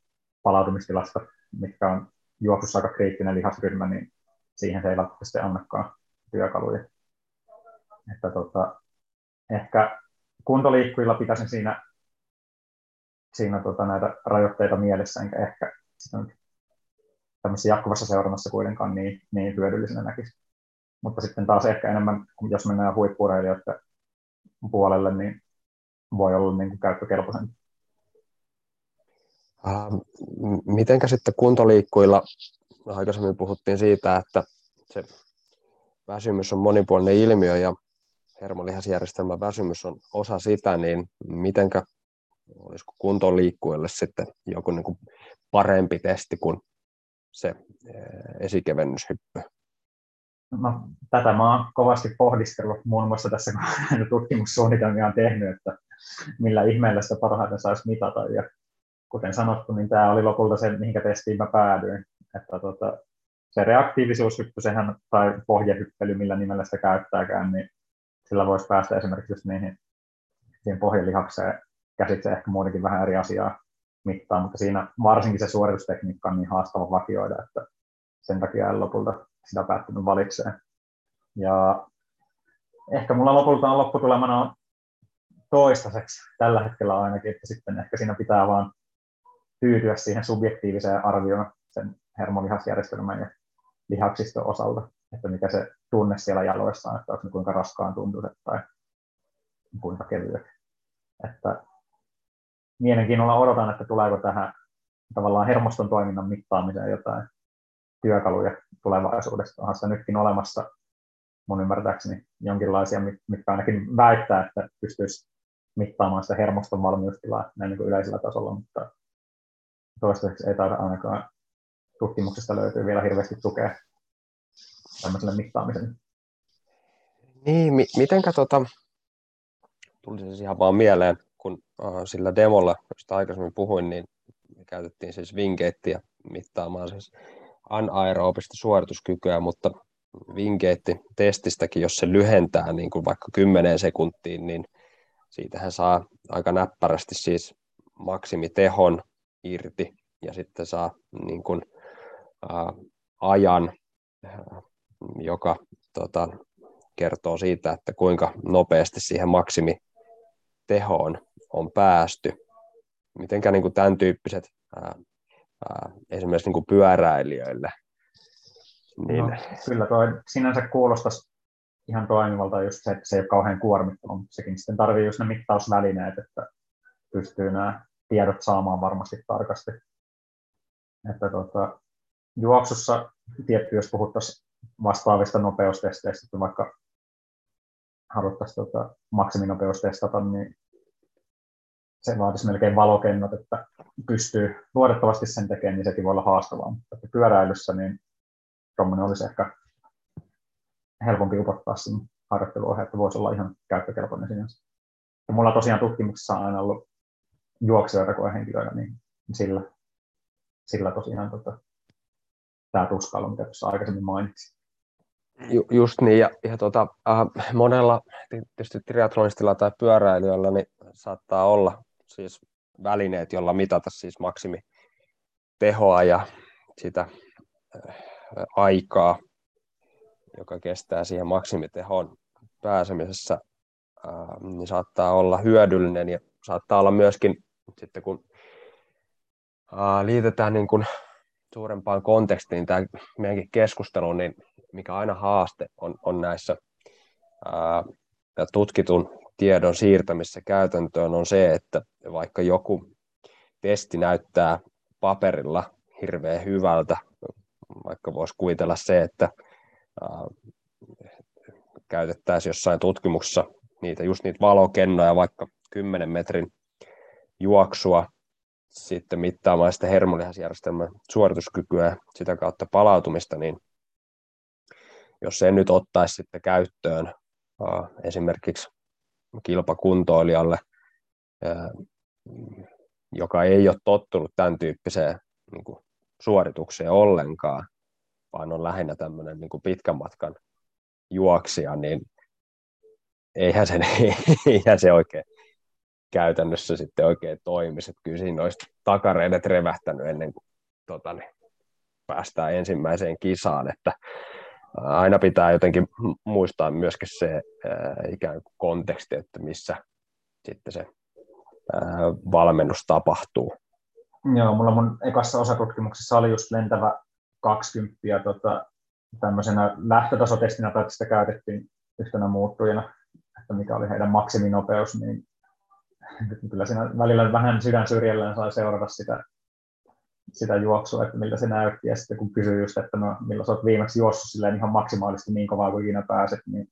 palautumistilasta, mitkä on juoksussa aika kriittinen lihasryhmä, niin siihen se ei välttämättä annakaan työkaluja. Että tota, ehkä kuntoliikkujilla pitäisi siinä, siinä tota, näitä rajoitteita mielessä, enkä ehkä sitä tämmöisessä jatkuvassa seurannassa kuitenkaan niin, niin hyödyllisenä näkisi. Mutta sitten taas ehkä enemmän, jos mennään huippureilijoiden puolelle, niin voi olla niin kuin käyttökelpoisen. Uh, mitenkä sitten kuntoliikkuilla, aikaisemmin puhuttiin siitä, että se väsymys on monipuolinen ilmiö ja hermolihasjärjestelmän väsymys on osa sitä, niin mitenkä olisiko kuntoliikkuille sitten joku niin kuin parempi testi kuin se eh, esikevennyshyppy? No, tätä mä oon kovasti pohdistellut muun muassa tässä, kun tutkimussuunnitelmia on tehnyt, että millä ihmeellä sitä parhaiten saisi mitata. Ja kuten sanottu, niin tämä oli lopulta se, mihinkä testiin mä päädyin. Että tota, se reaktiivisuushyppy, sehän, tai pohjehyppely, millä nimellä sitä käyttääkään, niin sillä voisi päästä esimerkiksi niihin, siihen pohjelihakseen käsitse ehkä muutenkin vähän eri asiaa mittaan, mutta siinä varsinkin se suoritustekniikka on niin haastava vakioida, että sen takia en lopulta sitä päättänyt valitsemaan. Ja ehkä mulla lopulta on lopputulemana toistaiseksi tällä hetkellä ainakin, että sitten ehkä siinä pitää vaan tyytyä siihen subjektiiviseen arvioon sen hermolihasjärjestelmän ja lihaksiston osalta, että mikä se tunne siellä jaloissa on, että kuinka raskaan tuntuiset tai kuinka kevyet. Että mielenkiinnolla odotan, että tuleeko tähän tavallaan hermoston toiminnan mittaamiseen jotain työkaluja tulevaisuudessa. Onhan sitä nytkin olemassa mun ymmärtääkseni jonkinlaisia, mitkä ainakin väittää, että pystyisi mittaamaan sitä hermoston valmiustilaa näin niin kuin yleisellä tasolla, mutta toistaiseksi ei taida ainakaan tutkimuksesta löytyy vielä hirveästi tukea tämmöiselle mittaamiselle. Niin, mi- mitenkä tota, tuli siis ihan vaan mieleen, kun uh, sillä demolla, josta aikaisemmin puhuin, niin käytettiin siis vinkeittiä mittaamaan siis anaerobista suorituskykyä, mutta vinkeitti-testistäkin, jos se lyhentää niin kuin vaikka 10 sekuntiin, niin siitähän saa aika näppärästi siis maksimitehon irti ja sitten saa niin kuin, ää, ajan, joka tota, kertoo siitä, että kuinka nopeasti siihen maksimitehoon on päästy. Mitenkä niin kuin tämän tyyppiset ää, ää, esimerkiksi niin kuin pyöräilijöille. Niin... No, kyllä toi sinänsä kuulostaisi ihan toimivalta just se, että se ei ole kauhean kuormittava, mutta sekin sitten tarvii just ne mittausvälineet, että pystyy nämä tiedot saamaan varmasti tarkasti. Että tota, juoksussa tietty, jos puhuttaisiin vastaavista nopeustesteistä, että vaikka haluttaisiin tota, maksiminopeus testata, niin se vaatisi melkein valokennot, että pystyy luotettavasti sen tekemään, niin sekin voi olla haastavaa. Mutta pyöräilyssä niin tuommoinen olisi ehkä helpompi upottaa sinne harjoitteluohje, että voisi olla ihan käyttökelpoinen sinänsä. Ja mulla tosiaan tutkimuksessa on aina ollut juoksijoita koehenkilöitä, niin sillä, sillä tosiaan tota, tämä tuskailu, mitä tuossa aikaisemmin mainitsin. Ju, just niin, ja, ja tota, äh, monella tietysti triathlonistilla tai pyöräilijällä niin saattaa olla siis välineet, joilla mitata siis maksimi tehoa ja sitä äh, aikaa, joka kestää siihen maksimitehoon pääsemisessä, äh, niin saattaa olla hyödyllinen ja saattaa olla myöskin sitten kun äh, liitetään niin kuin suurempaan kontekstiin tämä meidänkin keskustelu, niin mikä aina haaste on, on näissä ää, tutkitun tiedon siirtämissä käytäntöön on se, että vaikka joku testi näyttää paperilla hirveän hyvältä, vaikka voisi kuvitella se, että käytettäisiin jossain tutkimuksessa niitä, just niitä valokennoja, vaikka 10 metrin juoksua sitten mittaamaan sitä hermolihasjärjestelmän suorituskykyä ja sitä kautta palautumista, niin jos se nyt ottaisi sitten käyttöön esimerkiksi kilpakuntoilijalle, joka ei ole tottunut tämän tyyppiseen niin kuin, suoritukseen ollenkaan, vaan on lähinnä tämmöinen niin kuin pitkän matkan juoksija, niin eihän se, eihän se oikein käytännössä sitten oikein toimisi. Että kyllä siinä olisi takareidet revähtänyt ennen kuin tota, niin, päästään ensimmäiseen kisaan. Että, aina pitää jotenkin muistaa myöskin se ikään kuin konteksti, että missä sitten se valmennus tapahtuu. Joo, mulla mun ekassa osatutkimuksessa oli just lentävä 20 ja tota, tämmöisenä lähtötasotestinä tai sitä käytettiin yhtenä muuttujana, että mikä oli heidän maksiminopeus, niin kyllä siinä välillä vähän sydän syrjällään sai seurata sitä, sitä juoksua, että miltä se näytti. Ja sitten kun kysyi just, että no, milloin olet viimeksi juossut silleen ihan maksimaalisesti niin kovaa kuin ikinä pääset, niin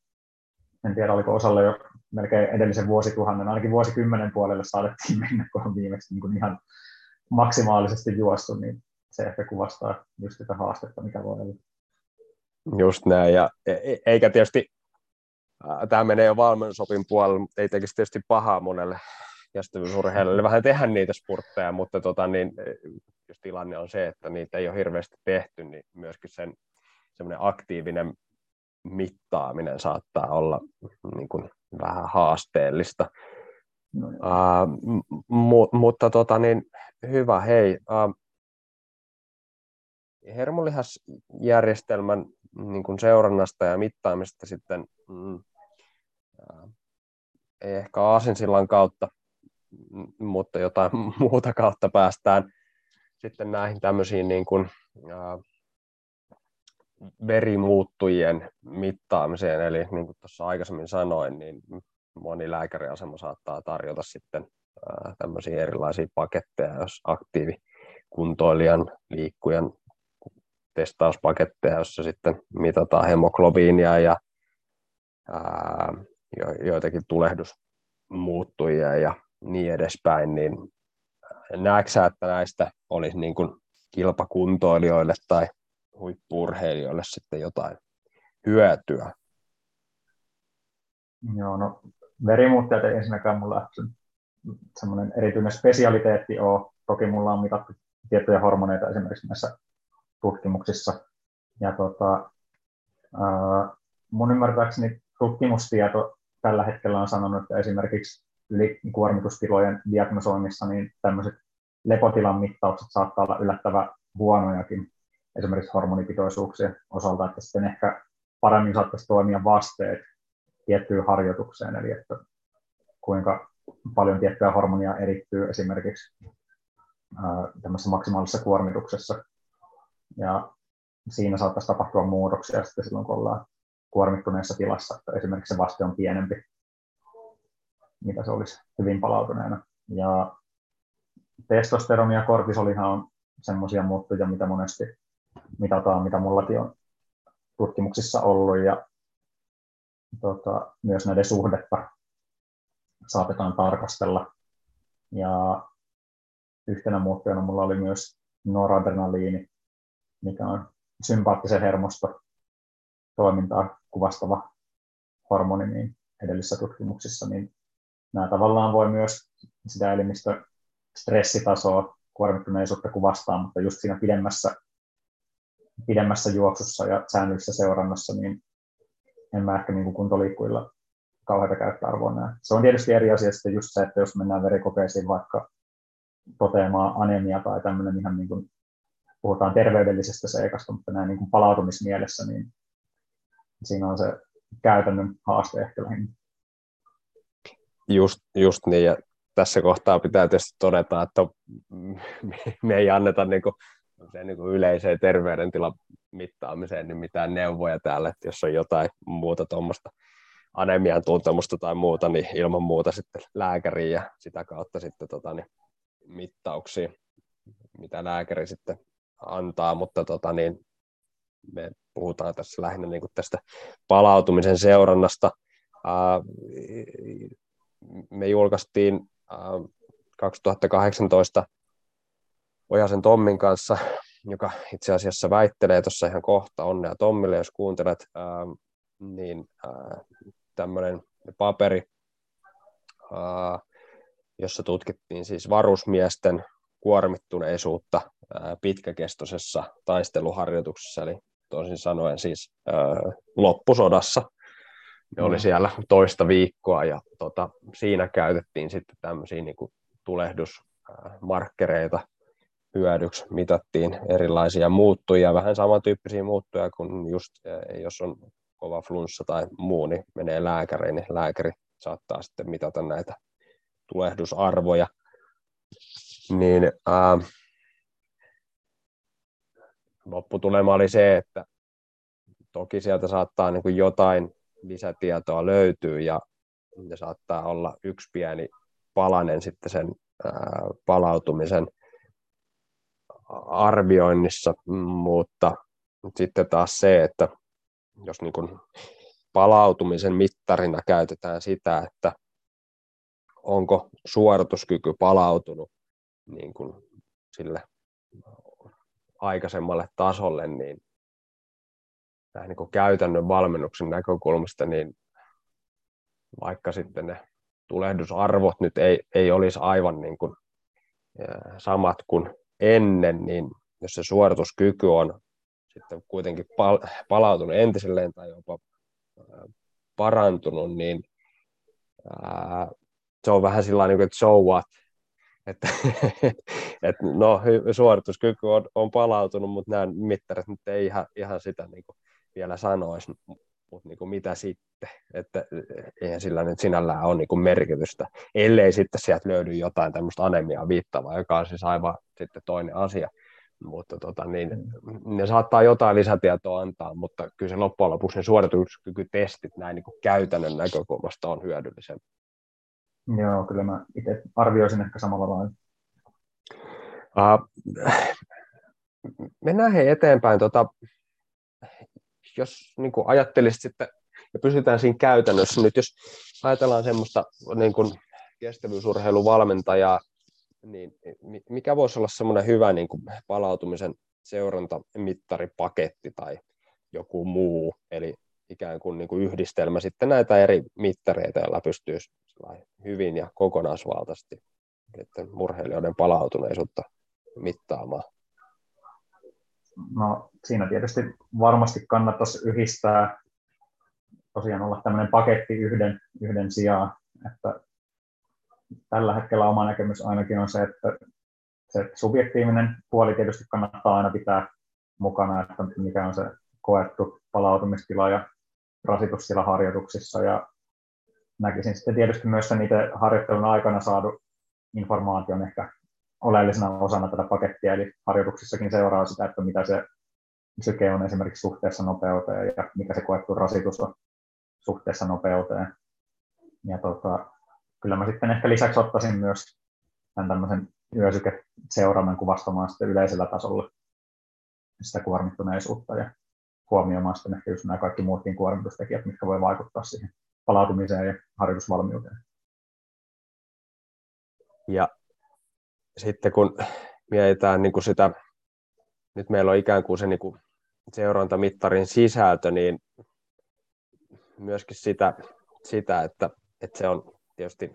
en tiedä, oliko osalle jo melkein edellisen vuosituhannen, ainakin vuosikymmenen puolelle saatettiin mennä, kun on viimeksi niin kuin ihan maksimaalisesti juossut, niin se ehkä kuvastaa just sitä haastetta, mikä voi olla. Just näin, ja e, e, eikä tietysti, tämä menee jo valmennusopin puolelle, mutta ei tietysti pahaa monelle kestävyysurheilijalle vähän tehdä niitä spurtteja, mutta tota, niin, e, jos tilanne on se, että niitä ei ole hirveästi tehty, niin myöskin sen semmoinen aktiivinen mittaaminen saattaa olla niin kuin, vähän haasteellista. No, uh, mu- mutta tota, niin, hyvä, hei. Uh, hermolihasjärjestelmän niin kuin seurannasta ja mittaamista sitten mm, uh, ehkä aasinsillan kautta, mutta jotain muuta kautta päästään sitten näihin tämmöisiin niin kuin, uh, verimuuttujien mittaamiseen, eli niin kuin tuossa aikaisemmin sanoin, niin moni lääkäriasema saattaa tarjota sitten tämmöisiä erilaisia paketteja, jos aktiivikuntoilijan, liikkujan testauspaketteja, jossa sitten mitataan hemoglobiinia ja ää, joitakin tulehdusmuuttujia ja niin edespäin, niin näetkö että näistä olisi niin kuin kilpakuntoilijoille tai huippurheilijoille sitten jotain hyötyä? Joo, no verimuuttajat ei ensinnäkään mulla semmoinen erityinen spesialiteetti ole. Toki mulla on mitattu tiettyjä hormoneita esimerkiksi näissä tutkimuksissa. Ja tota, mun ymmärtääkseni tutkimustieto tällä hetkellä on sanonut, että esimerkiksi ylikuormitustilojen diagnosoinnissa niin tämmöiset lepotilan mittaukset saattaa olla yllättävän huonojakin esimerkiksi hormonipitoisuuksien osalta, että sitten ehkä paremmin saattaisi toimia vasteet tiettyyn harjoitukseen, eli että kuinka paljon tiettyä hormonia erittyy esimerkiksi tämmöisessä maksimaalisessa kuormituksessa. Ja siinä saattaisi tapahtua muutoksia sitten silloin, kun ollaan kuormittuneessa tilassa, että esimerkiksi se vaste on pienempi, mitä se olisi hyvin palautuneena. Ja testosteroni ja kortisolihan on semmoisia muuttuja, mitä monesti mitataan, mitä mullakin on tutkimuksissa ollut, ja tota, myös näiden suhdetta saatetaan tarkastella. Ja yhtenä muuttujana mulla oli myös noradrenaliini, mikä on sympaattisen hermosto toimintaa kuvastava hormoni niin edellisissä tutkimuksissa, niin nämä tavallaan voi myös sitä elimistön stressitasoa, kuormittuneisuutta kuvastaa, mutta just siinä pidemmässä, pidemmässä juoksussa ja säännöllisessä seurannassa, niin en mä ehkä niin kuin kuntoliikkujilla kauheita käyttöarvoa näe. Se on tietysti eri asia sitten just se, että jos mennään verikokeisiin vaikka toteamaan anemia tai tämmöinen ihan niin kuin, puhutaan terveydellisestä seikasta, mutta näin niin kuin palautumismielessä, niin siinä on se käytännön haaste ehkä lähinnä. Just, just niin, ja tässä kohtaa pitää tietysti todeta, että me ei anneta niin kuin, niin kuin yleiseen terveydentilan mittaamiseen niin mitään neuvoja täällä, että jos on jotain muuta tuommoista anemian tuntemusta tai muuta, niin ilman muuta sitten lääkäriin ja sitä kautta sitten tota, niin, mittauksia, mitä lääkäri sitten antaa, mutta tota, niin, me puhutaan tässä lähinnä niin kuin tästä palautumisen seurannasta. Me julkaistiin 2018 Ojasen Tommin kanssa, joka itse asiassa väittelee tuossa ihan kohta, onnea Tommille, jos kuuntelet, niin tämmöinen paperi, jossa tutkittiin siis varusmiesten kuormittuneisuutta pitkäkestoisessa taisteluharjoituksessa, eli toisin sanoen siis loppusodassa. Ne oli mm. siellä toista viikkoa ja tota, siinä käytettiin sitten tämmöisiä niin kuin tulehdusmarkkereita hyödyksi. Mitattiin erilaisia muuttuja, vähän samantyyppisiä muuttuja kuin just jos on kova flunssa tai muu, niin menee lääkäriin, niin lääkäri saattaa sitten mitata näitä tulehdusarvoja. Niin, ää, lopputulema oli se, että toki sieltä saattaa niin kuin jotain lisätietoa löytyy ja se saattaa olla yksi pieni palanen sitten sen palautumisen arvioinnissa, mutta sitten taas se, että jos niin kuin palautumisen mittarina käytetään sitä, että onko suorituskyky palautunut niin kuin sille aikaisemmalle tasolle, niin näin niin käytännön valmennuksen näkökulmasta, niin vaikka sitten ne tulehdusarvot nyt ei, ei olisi aivan niin kuin samat kuin ennen, niin jos se suorituskyky on sitten kuitenkin pal- palautunut entiselleen tai jopa parantunut, niin ää, se on vähän sillä niin että so what, että et, no, suorituskyky on, on palautunut, mutta nämä mittarit nyt ei ihan, ihan sitä niin kuin vielä sanoisi, mutta niin kuin mitä sitten, että eihän sillä nyt sinällään ole niin kuin merkitystä, ellei sitten sieltä löydy jotain tämmöistä anemiaa viittavaa, joka on siis aivan sitten toinen asia mutta tota, niin, ne saattaa jotain lisätietoa antaa, mutta kyllä se loppujen lopuksi ne suorituskykytestit näin niin kuin käytännön näkökulmasta on hyödyllisen. Joo, kyllä mä itse arvioisin ehkä samalla lailla. Uh, mennään he eteenpäin. Tota, jos niin kuin ajattelisit sitten, ja pysytään siinä käytännössä nyt, jos ajatellaan semmoista niin kuin kestävyysurheiluvalmentajaa, niin mikä voisi olla semmoinen hyvä niin kuin palautumisen seurantamittaripaketti tai joku muu, eli ikään kuin, niin kuin yhdistelmä sitten näitä eri mittareita, joilla pystyy hyvin ja kokonaisvaltaisesti että murheilijoiden palautuneisuutta mittaamaan? No siinä tietysti varmasti kannattaisi yhdistää, tosiaan olla tämmöinen paketti yhden, yhden sijaan, että tällä hetkellä oma näkemys ainakin on se, että se subjektiivinen puoli tietysti kannattaa aina pitää mukana, että mikä on se koettu palautumistila ja rasitustila harjoituksissa. Ja näkisin sitten tietysti myös sen itse harjoittelun aikana saadu informaation ehkä oleellisena osana tätä pakettia, eli harjoituksissakin seuraa sitä, että mitä se syke on esimerkiksi suhteessa nopeuteen ja mikä se koettu rasitus on suhteessa nopeuteen. Ja tota, kyllä mä sitten ehkä lisäksi ottaisin myös tämän tämmöisen yösykeseurannan kuvastamaan sitten yleisellä tasolla sitä kuormittuneisuutta ja huomioimaan sitten ehkä just nämä kaikki muutkin kuormitustekijät, mitkä voi vaikuttaa siihen palautumiseen ja harjoitusvalmiuteen. Ja sitten kun mietitään niin kuin sitä, nyt meillä on ikään kuin se niin kuin seurantamittarin sisältö, niin myöskin sitä, sitä että, että se on tietysti,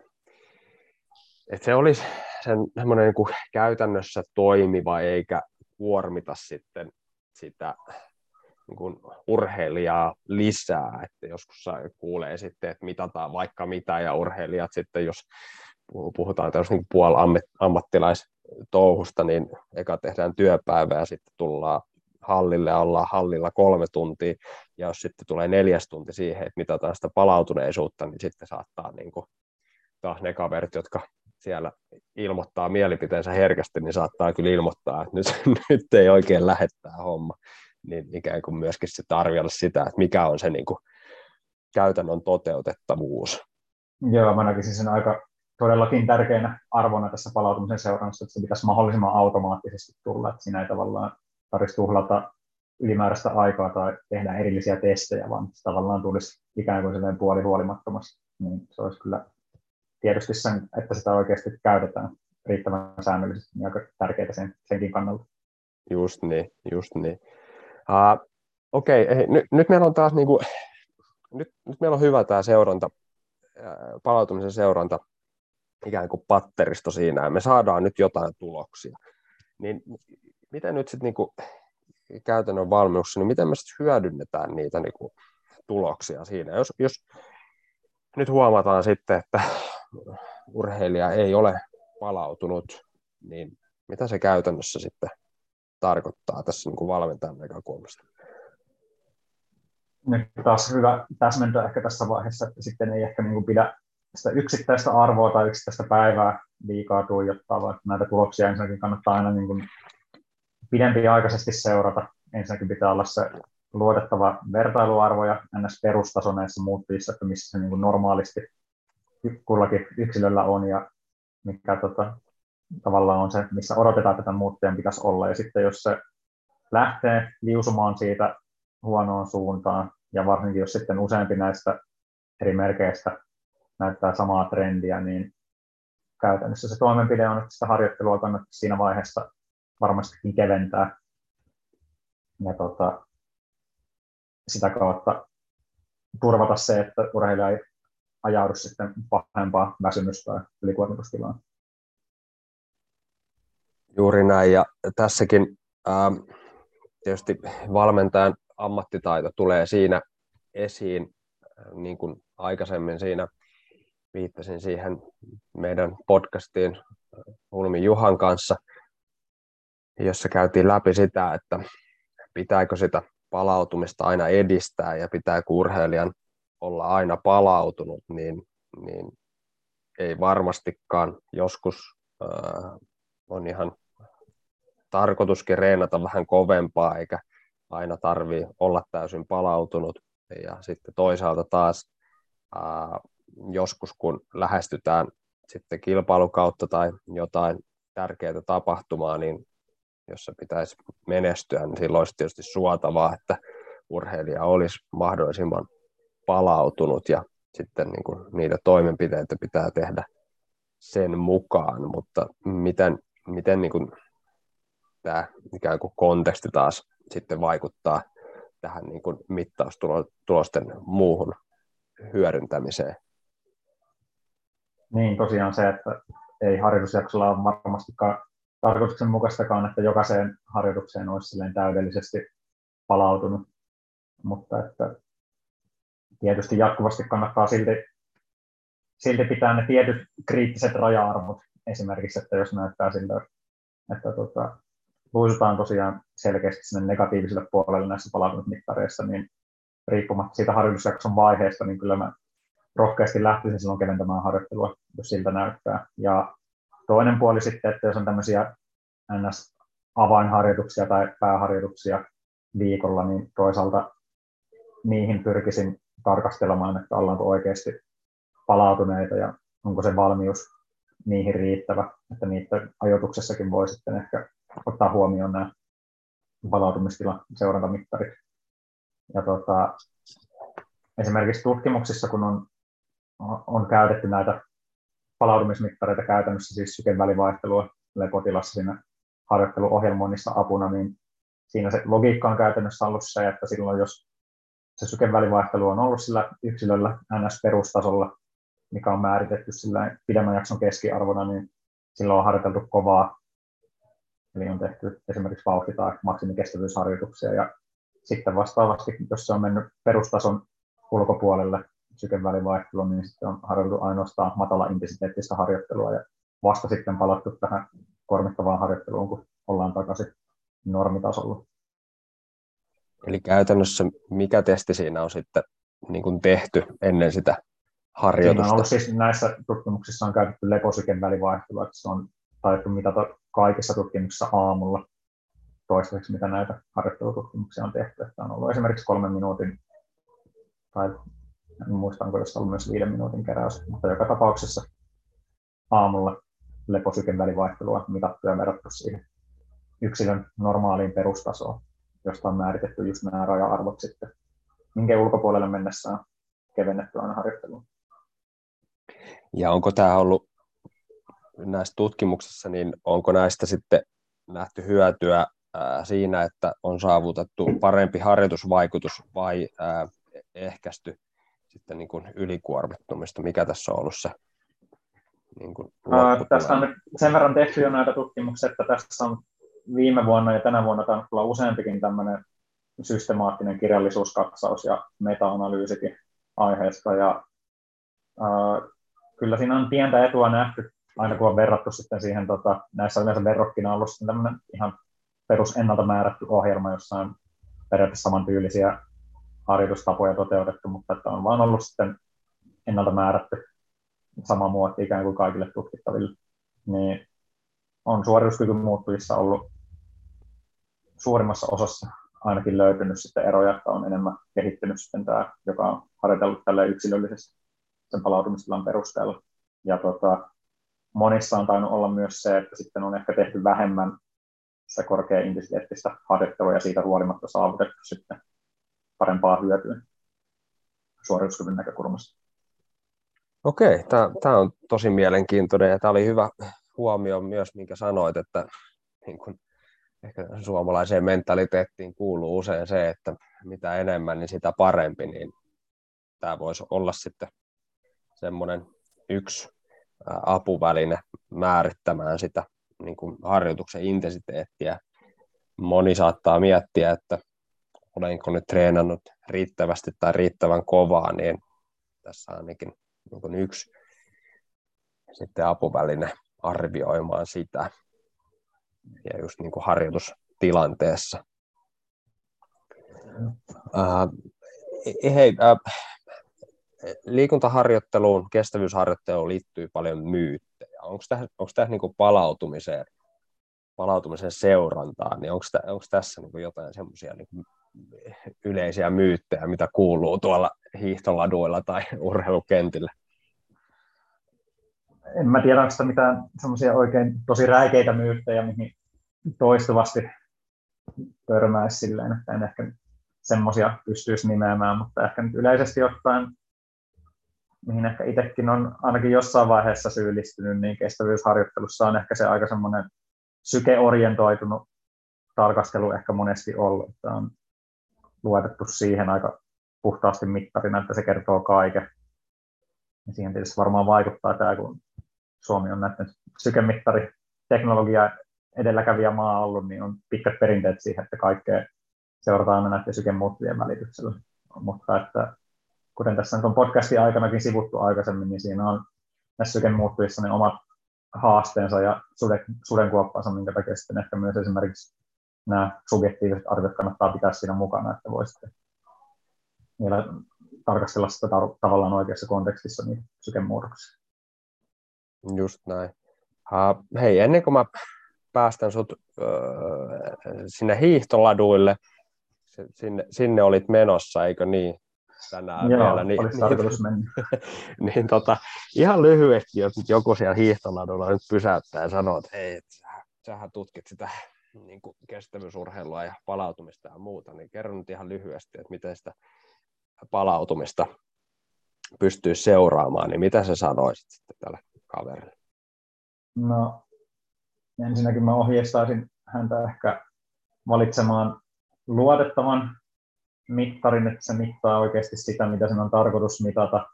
että se olisi sen semmoinen niin kuin käytännössä toimiva eikä kuormita sitten sitä niin kuin urheilijaa lisää, että joskus kuulee sitten, että mitataan vaikka mitä ja urheilijat sitten, jos puhutaan tällaista niin puolammattilaistouhusta, niin eka tehdään työpäivää ja sitten tullaan hallille ja ollaan hallilla kolme tuntia, ja jos sitten tulee neljäs tunti siihen, että mitataan sitä palautuneisuutta, niin sitten saattaa niin kuin taas ne kaverit, jotka siellä ilmoittaa mielipiteensä herkästi, niin saattaa kyllä ilmoittaa, että nyt, nyt ei oikein lähettää homma. Niin ikään kuin myöskin sitten arvioida sitä, että mikä on se niin kuin käytännön toteutettavuus. Joo, mä näkisin sen aika todellakin tärkeänä arvona tässä palautumisen seurannassa, että se pitäisi mahdollisimman automaattisesti tulla, että siinä ei tavallaan tarvitsisi tuhlata ylimääräistä aikaa tai tehdä erillisiä testejä, vaan se tavallaan tulisi ikään kuin puoli huolimattomasti. Niin se olisi kyllä tietysti sen, että sitä oikeasti käytetään riittävän säännöllisesti, niin aika tärkeää sen, senkin kannalta. Just niin, just niin. Uh, Okei, okay, nyt, nyt meillä on taas niin kuin, nyt, nyt meillä on hyvä tämä seuranta, palautumisen seuranta, ikään kuin patteristo siinä, ja me saadaan nyt jotain tuloksia. Niin miten nyt sitten niin käytännön valmiuksessa, niin miten me sitten hyödynnetään niitä niin kuin, tuloksia siinä? Jos, jos nyt huomataan sitten, että urheilija ei ole palautunut, niin mitä se käytännössä sitten tarkoittaa tässä niin kuin valmentajan näkökulmasta? Nyt taas hyvä täsmentää ehkä tässä vaiheessa, että sitten ei ehkä niin kuin pidä sitä yksittäistä arvoa tai yksittäistä päivää liikaa tuijottaa, vaan näitä tuloksia ensinnäkin kannattaa aina niin kuin pidempiaikaisesti seurata. Ensinnäkin pitää olla se luotettava vertailuarvo ja ns. perustaso näissä muuttujissa, että missä se niin kuin normaalisti kullakin yksilöllä on ja mikä tota, tavallaan on se, missä odotetaan, että tämän muuttujan pitäisi olla. Ja sitten jos se lähtee liusumaan siitä huonoon suuntaan, ja varsinkin jos sitten useampi näistä eri merkeistä näyttää samaa trendiä, niin käytännössä se toimenpide on, että sitä harjoittelua kannattaa siinä vaiheessa varmastikin keventää. Ja tota, sitä kautta turvata se, että urheilija ei ajaudu sitten pahempaa väsymystä tai ylikuormitustilaan. Juuri näin, ja tässäkin ää, tietysti valmentajan ammattitaito tulee siinä esiin, niin kuin aikaisemmin siinä viittasin siihen meidän podcastiin Ulmi Juhan kanssa, jossa käytiin läpi sitä, että pitääkö sitä palautumista aina edistää ja pitääkö urheilijan olla aina palautunut, niin, niin ei varmastikaan. Joskus äh, on ihan tarkoituskin reenata vähän kovempaa, eikä aina tarvii olla täysin palautunut. Ja sitten toisaalta taas ää, joskus, kun lähestytään sitten kilpailukautta tai jotain tärkeää tapahtumaa, niin jos se pitäisi menestyä, niin silloin olisi tietysti suotavaa, että urheilija olisi mahdollisimman palautunut ja sitten niin kuin niitä toimenpiteitä pitää tehdä sen mukaan, mutta miten, miten niin kuin tämä ikään kuin konteksti taas sitten vaikuttaa tähän niin kuin mittaustulosten muuhun hyödyntämiseen. Niin, tosiaan se, että ei harjoitusjaksolla ole varmastikaan tarkoituksenmukaistakaan, että jokaiseen harjoitukseen olisi täydellisesti palautunut, mutta että tietysti jatkuvasti kannattaa silti, silti pitää ne tietyt kriittiset raja-arvot esimerkiksi, että jos näyttää siltä, että tota, luisutaan tosiaan selkeästi sinne negatiiviselle puolelle näissä palautumismittareissa, niin riippumatta siitä harjoitusjakson vaiheesta, niin kyllä mä rohkeasti lähtisin silloin keventämään harjoittelua, jos siltä näyttää. Ja toinen puoli sitten, että jos on tämmöisiä ns. avainharjoituksia tai pääharjoituksia viikolla, niin toisaalta niihin pyrkisin tarkastelemaan, että ollaanko oikeasti palautuneita ja onko se valmius niihin riittävä, että niiden ajoituksessakin voi sitten ehkä ottaa huomioon nämä palautumistilan seurantamittarit. Ja tota, esimerkiksi tutkimuksissa, kun on, on käytetty näitä palautumismittareita käytännössä, siis sykevälivaihtelua potilassa siinä harjoitteluohjelmoinnissa apuna, niin siinä se logiikka on käytännössä ollut se, että silloin jos se sykevälivaihtelu on ollut sillä yksilöllä NS-perustasolla, mikä on määritetty sillä pidemmän jakson keskiarvona, niin silloin on harjoiteltu kovaa Eli on tehty esimerkiksi vauhti- tai maksimikestävyysharjoituksia. Ja sitten vastaavasti, jos se on mennyt perustason ulkopuolelle sykevälivaihtelun, niin sitten on harjoiteltu ainoastaan matala intensiteettistä harjoittelua ja vasta sitten palattu tähän kuormittavaan harjoitteluun, kun ollaan takaisin normitasolla. Eli käytännössä mikä testi siinä on sitten niin kuin tehty ennen sitä harjoitusta? Siinä on ollut siis näissä tutkimuksissa on käytetty leposyken välivaihtelua, että se on taidettu mitata kaikissa tutkimuksissa aamulla toistaiseksi, mitä näitä harjoittelututkimuksia on tehty. Että on ollut esimerkiksi kolmen minuutin, tai en muista, onko jos ollut myös viiden minuutin keräys, mutta joka tapauksessa aamulla leposyken välivaihtelua mitattu ja verrattu siihen yksilön normaaliin perustasoon, josta on määritetty just nämä raja-arvot sitten, minkä ulkopuolelle mennessä on kevennetty aina harjoitteluun. Ja onko tämä ollut näissä tutkimuksissa, niin onko näistä sitten nähty hyötyä siinä, että on saavutettu parempi harjoitusvaikutus vai ehkäisty sitten niin kuin ylikuormittumista? Mikä tässä on ollut se niin kuin Tästä on sen verran tehty jo näitä tutkimuksia, että tässä on viime vuonna ja tänä vuonna tainnut olla useampikin tämmöinen systemaattinen kirjallisuuskatsaus ja meta-analyysikin aiheesta. Ja, äh, kyllä siinä on pientä etua nähty aina kun on verrattu sitten siihen, tota, näissä yleensä verrokkina on ollut sitten tämmöinen ihan perus ennalta määrätty ohjelma, jossa on periaatteessa samantyylisiä harjoitustapoja toteutettu, mutta että on vaan ollut sitten ennalta määrätty sama muotti ikään kuin kaikille tutkittaville, niin on suorituskyky muuttujissa ollut suurimmassa osassa ainakin löytynyt sitten eroja, että on enemmän kehittynyt sitten tämä, joka on harjoitellut tälle yksilöllisesti sen palautumistilan perusteella. Ja tota, monissa on tainnut olla myös se, että sitten on ehkä tehty vähemmän sitä korkea intensiteettistä harjoittelua ja siitä huolimatta saavutettu sitten parempaa hyötyä suorituskyvyn näkökulmasta. Okei, tämä on tosi mielenkiintoinen ja tämä oli hyvä huomio myös, minkä sanoit, että niin kun, ehkä suomalaiseen mentaliteettiin kuuluu usein se, että mitä enemmän, niin sitä parempi, niin tämä voisi olla sitten semmoinen yksi apuväline määrittämään sitä niin kuin harjoituksen intensiteettiä. Moni saattaa miettiä, että olenko nyt treenannut riittävästi tai riittävän kovaa, niin tässä ainakin niin yksi sitten apuväline arvioimaan sitä ja just niin kuin harjoitustilanteessa. Uh, hei, uh, liikuntaharjoitteluun, kestävyysharjoitteluun liittyy paljon myyttejä. Onko tässä, onko niin palautumiseen, palautumisen seurantaa, niin onko, onko tässä niin jotain semmoisia niin yleisiä myyttejä, mitä kuuluu tuolla hiihtoladuilla tai urheilukentillä? En mä tiedä, onko sitä mitään semmoisia oikein tosi räikeitä myyttejä, mihin toistuvasti törmäisi silleen, että en ehkä semmoisia pystyisi nimeämään, mutta ehkä nyt yleisesti ottaen mihin ehkä itsekin on ainakin jossain vaiheessa syyllistynyt, niin kestävyysharjoittelussa on ehkä se aika semmoinen sykeorientoitunut tarkastelu ehkä monesti ollut, että on luotettu siihen aika puhtaasti mittarina, että se kertoo kaiken. Ja siihen tietysti varmaan vaikuttaa tämä, kun Suomi on näiden sykemittari teknologia edelläkävijä maa ollut, niin on pitkät perinteet siihen, että kaikkea seurataan aina näiden sykemuuttujien välityksellä. Mutta että kuten tässä on podcastin aikanakin sivuttu aikaisemmin, niin siinä on näissä sykemuuttujissa ne omat haasteensa ja suden, sudenkuoppansa, minkä takia sitten ehkä myös esimerkiksi nämä subjektiiviset arviot kannattaa pitää siinä mukana, että voisitte vielä tarkastella sitä tavallaan oikeassa kontekstissa niitä sykemuutoksia. Just näin. Uh, hei, ennen kuin mä päästän sut uh, sinne hiihtoladuille, sinne, sinne olit menossa, eikö niin? tänään Joo, vielä. Niin, niin, niin tota, ihan lyhyesti, jos nyt joku siellä hiihtoladulla nyt pysäyttää ja sanoo, että hei, et sä, sähän tutkit sitä niin kuin kestävyysurheilua ja palautumista ja muuta, niin kerro nyt ihan lyhyesti, että miten sitä palautumista pystyy seuraamaan, niin mitä sä sanoisit sitten tälle kaverille? No, ensinnäkin mä ohjeistaisin häntä ehkä valitsemaan luotettavan mittarin, että se mittaa oikeasti sitä, mitä sen on tarkoitus mitata.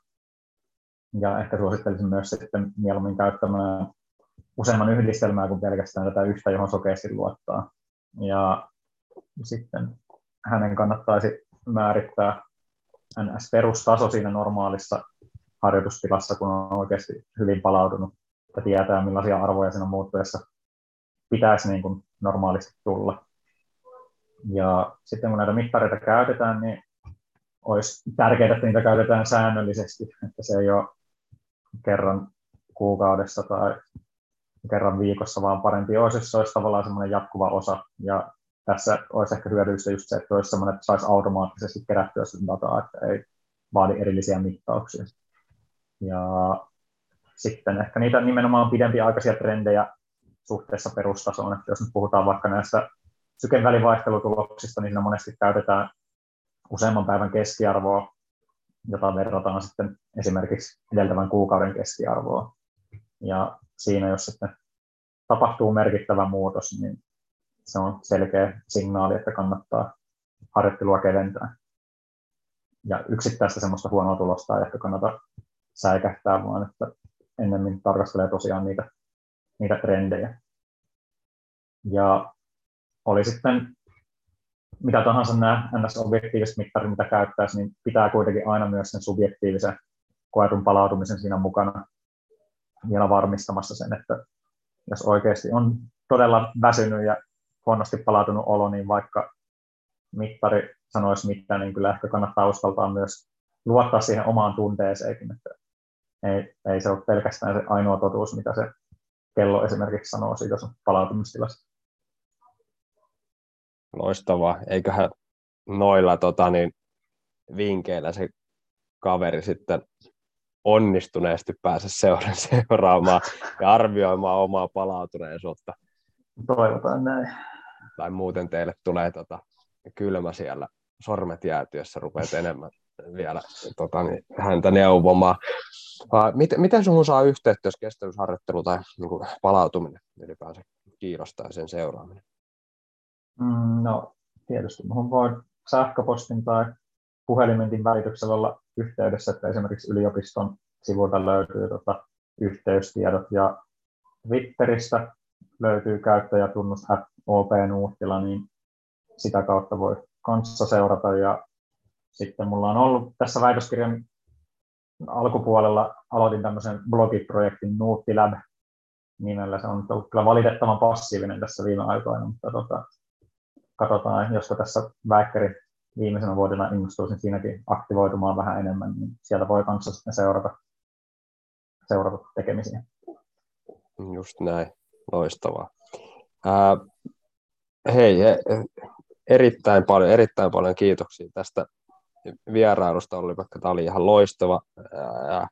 Ja ehkä suosittelisin myös sitten mieluummin käyttämään useamman yhdistelmää kuin pelkästään tätä yhtä, johon sokeasti luottaa. Ja sitten hänen kannattaisi määrittää NS-perustaso siinä normaalissa harjoitustilassa, kun on oikeasti hyvin palautunut ja tietää, millaisia arvoja siinä muuttuessa pitäisi niin kuin normaalisti tulla. Ja sitten kun näitä mittareita käytetään, niin olisi tärkeää, että niitä käytetään säännöllisesti, että se ei ole kerran kuukaudessa tai kerran viikossa, vaan parempi olisi, jos se olisi tavallaan semmoinen jatkuva osa. Ja tässä olisi ehkä hyödyllistä just se, että olisi semmoinen, että saisi automaattisesti kerättyä sitä dataa, että ei vaadi erillisiä mittauksia. Ja sitten ehkä niitä nimenomaan pidempiaikaisia trendejä suhteessa perustasoon, että jos nyt puhutaan vaikka näistä syken välivaihtelutuloksista, niin siinä monesti käytetään useamman päivän keskiarvoa, jota verrataan sitten esimerkiksi edeltävän kuukauden keskiarvoa. Ja siinä, jos sitten tapahtuu merkittävä muutos, niin se on selkeä signaali, että kannattaa harjoittelua keventää. Ja yksittäistä semmoista huonoa tulosta ei ehkä kannata säikähtää, vaan että ennemmin tarkastelee tosiaan niitä, niitä trendejä. Ja oli sitten mitä tahansa nämä NS-objektiiviset mittarit, mitä käyttäisi, niin pitää kuitenkin aina myös sen subjektiivisen koetun palautumisen siinä mukana vielä varmistamassa sen, että jos oikeasti on todella väsynyt ja huonosti palautunut olo, niin vaikka mittari sanoisi mitään, niin kyllä ehkä kannattaa uskaltaa myös luottaa siihen omaan tunteeseenkin, että ei, ei se ole pelkästään se ainoa totuus, mitä se kello esimerkiksi sanoo siitä sun palautumistilasta. Loistavaa. Eiköhän noilla tota, niin, vinkkeillä se kaveri sitten onnistuneesti pääse seuraamaan ja arvioimaan omaa palautuneisuutta. Toivotaan näin. Tai muuten teille tulee tota, kylmä siellä sormet jäätyessä, rupeat enemmän vielä tota, niin, häntä neuvomaan. Miten, miten sinun saa yhteyttä, jos kestävyysharjoittelu tai niin kuin, palautuminen ylipäänsä kiinnostaa sen seuraaminen? Mm, no tietysti minun voi sähköpostin tai puhelimentin välityksellä olla yhteydessä, että esimerkiksi yliopiston sivulta löytyy tota, yhteystiedot ja Twitteristä löytyy käyttäjätunnus OP Nuuttila, niin sitä kautta voi kanssa seurata ja sitten mulla on ollut tässä väitöskirjan alkupuolella aloitin tämmöisen blogiprojektin Nuuttilab nimellä. Se on ollut kyllä valitettavan passiivinen tässä viime aikoina, mutta tota, katsotaan, josko tässä väikkäri viimeisenä vuotena innostuisin siinäkin aktivoitumaan vähän enemmän, niin sieltä voi kanssa sitten seurata, seurata tekemisiä. Just näin, loistavaa. Ää, hei, erittäin paljon, erittäin paljon kiitoksia tästä vierailusta oli, vaikka tämä oli ihan loistava. Ja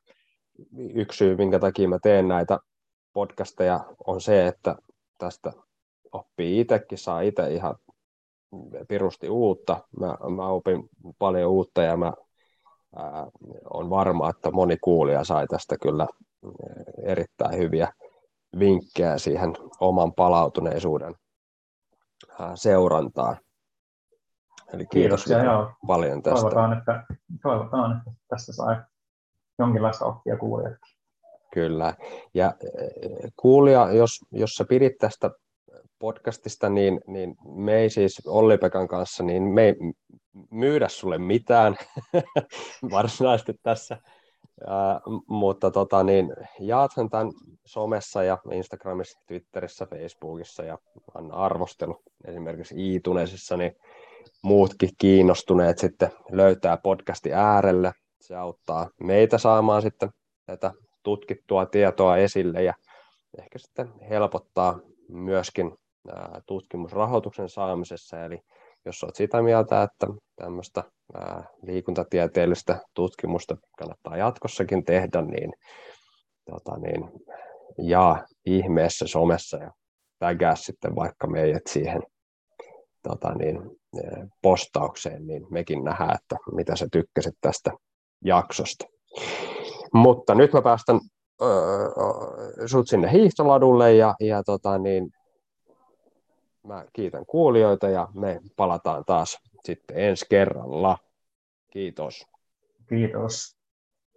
yksi syy, minkä takia mä teen näitä podcasteja, on se, että tästä oppii itsekin, saa itse ihan pirusti uutta. Mä, mä opin paljon uutta ja mä ää, on varma, että moni kuulija sai tästä kyllä erittäin hyviä vinkkejä siihen oman palautuneisuuden ää, seurantaan. Eli kiitos Kiitoksia, paljon tästä. Toivotaan että, toivotaan, että tästä sai jonkinlaista oppia kuulijat. Kyllä. Ja kuulija, jos, jos sä pidit tästä podcastista, niin, niin me ei siis Olli-Pekan kanssa, niin me ei myydä sulle mitään varsinaisesti tässä, Ää, mutta tota, niin, jaathan tämän somessa ja Instagramissa, Twitterissä, Facebookissa ja anna arvostelu esimerkiksi iTunesissa, niin muutkin kiinnostuneet sitten löytää podcasti äärelle. Se auttaa meitä saamaan sitten tätä tutkittua tietoa esille ja ehkä sitten helpottaa myöskin tutkimusrahoituksen saamisessa. Eli jos olet sitä mieltä, että tämmöistä liikuntatieteellistä tutkimusta kannattaa jatkossakin tehdä, niin, tota niin jaa ihmeessä somessa ja tägää sitten vaikka meidät siihen tota niin, postaukseen, niin mekin nähdään, että mitä sä tykkäsit tästä jaksosta. Mutta nyt mä päästän öö, sut sinne hiihtoladulle ja, ja tota niin, mä kiitän kuulijoita ja me palataan taas sitten ensi kerralla. Kiitos. Kiitos.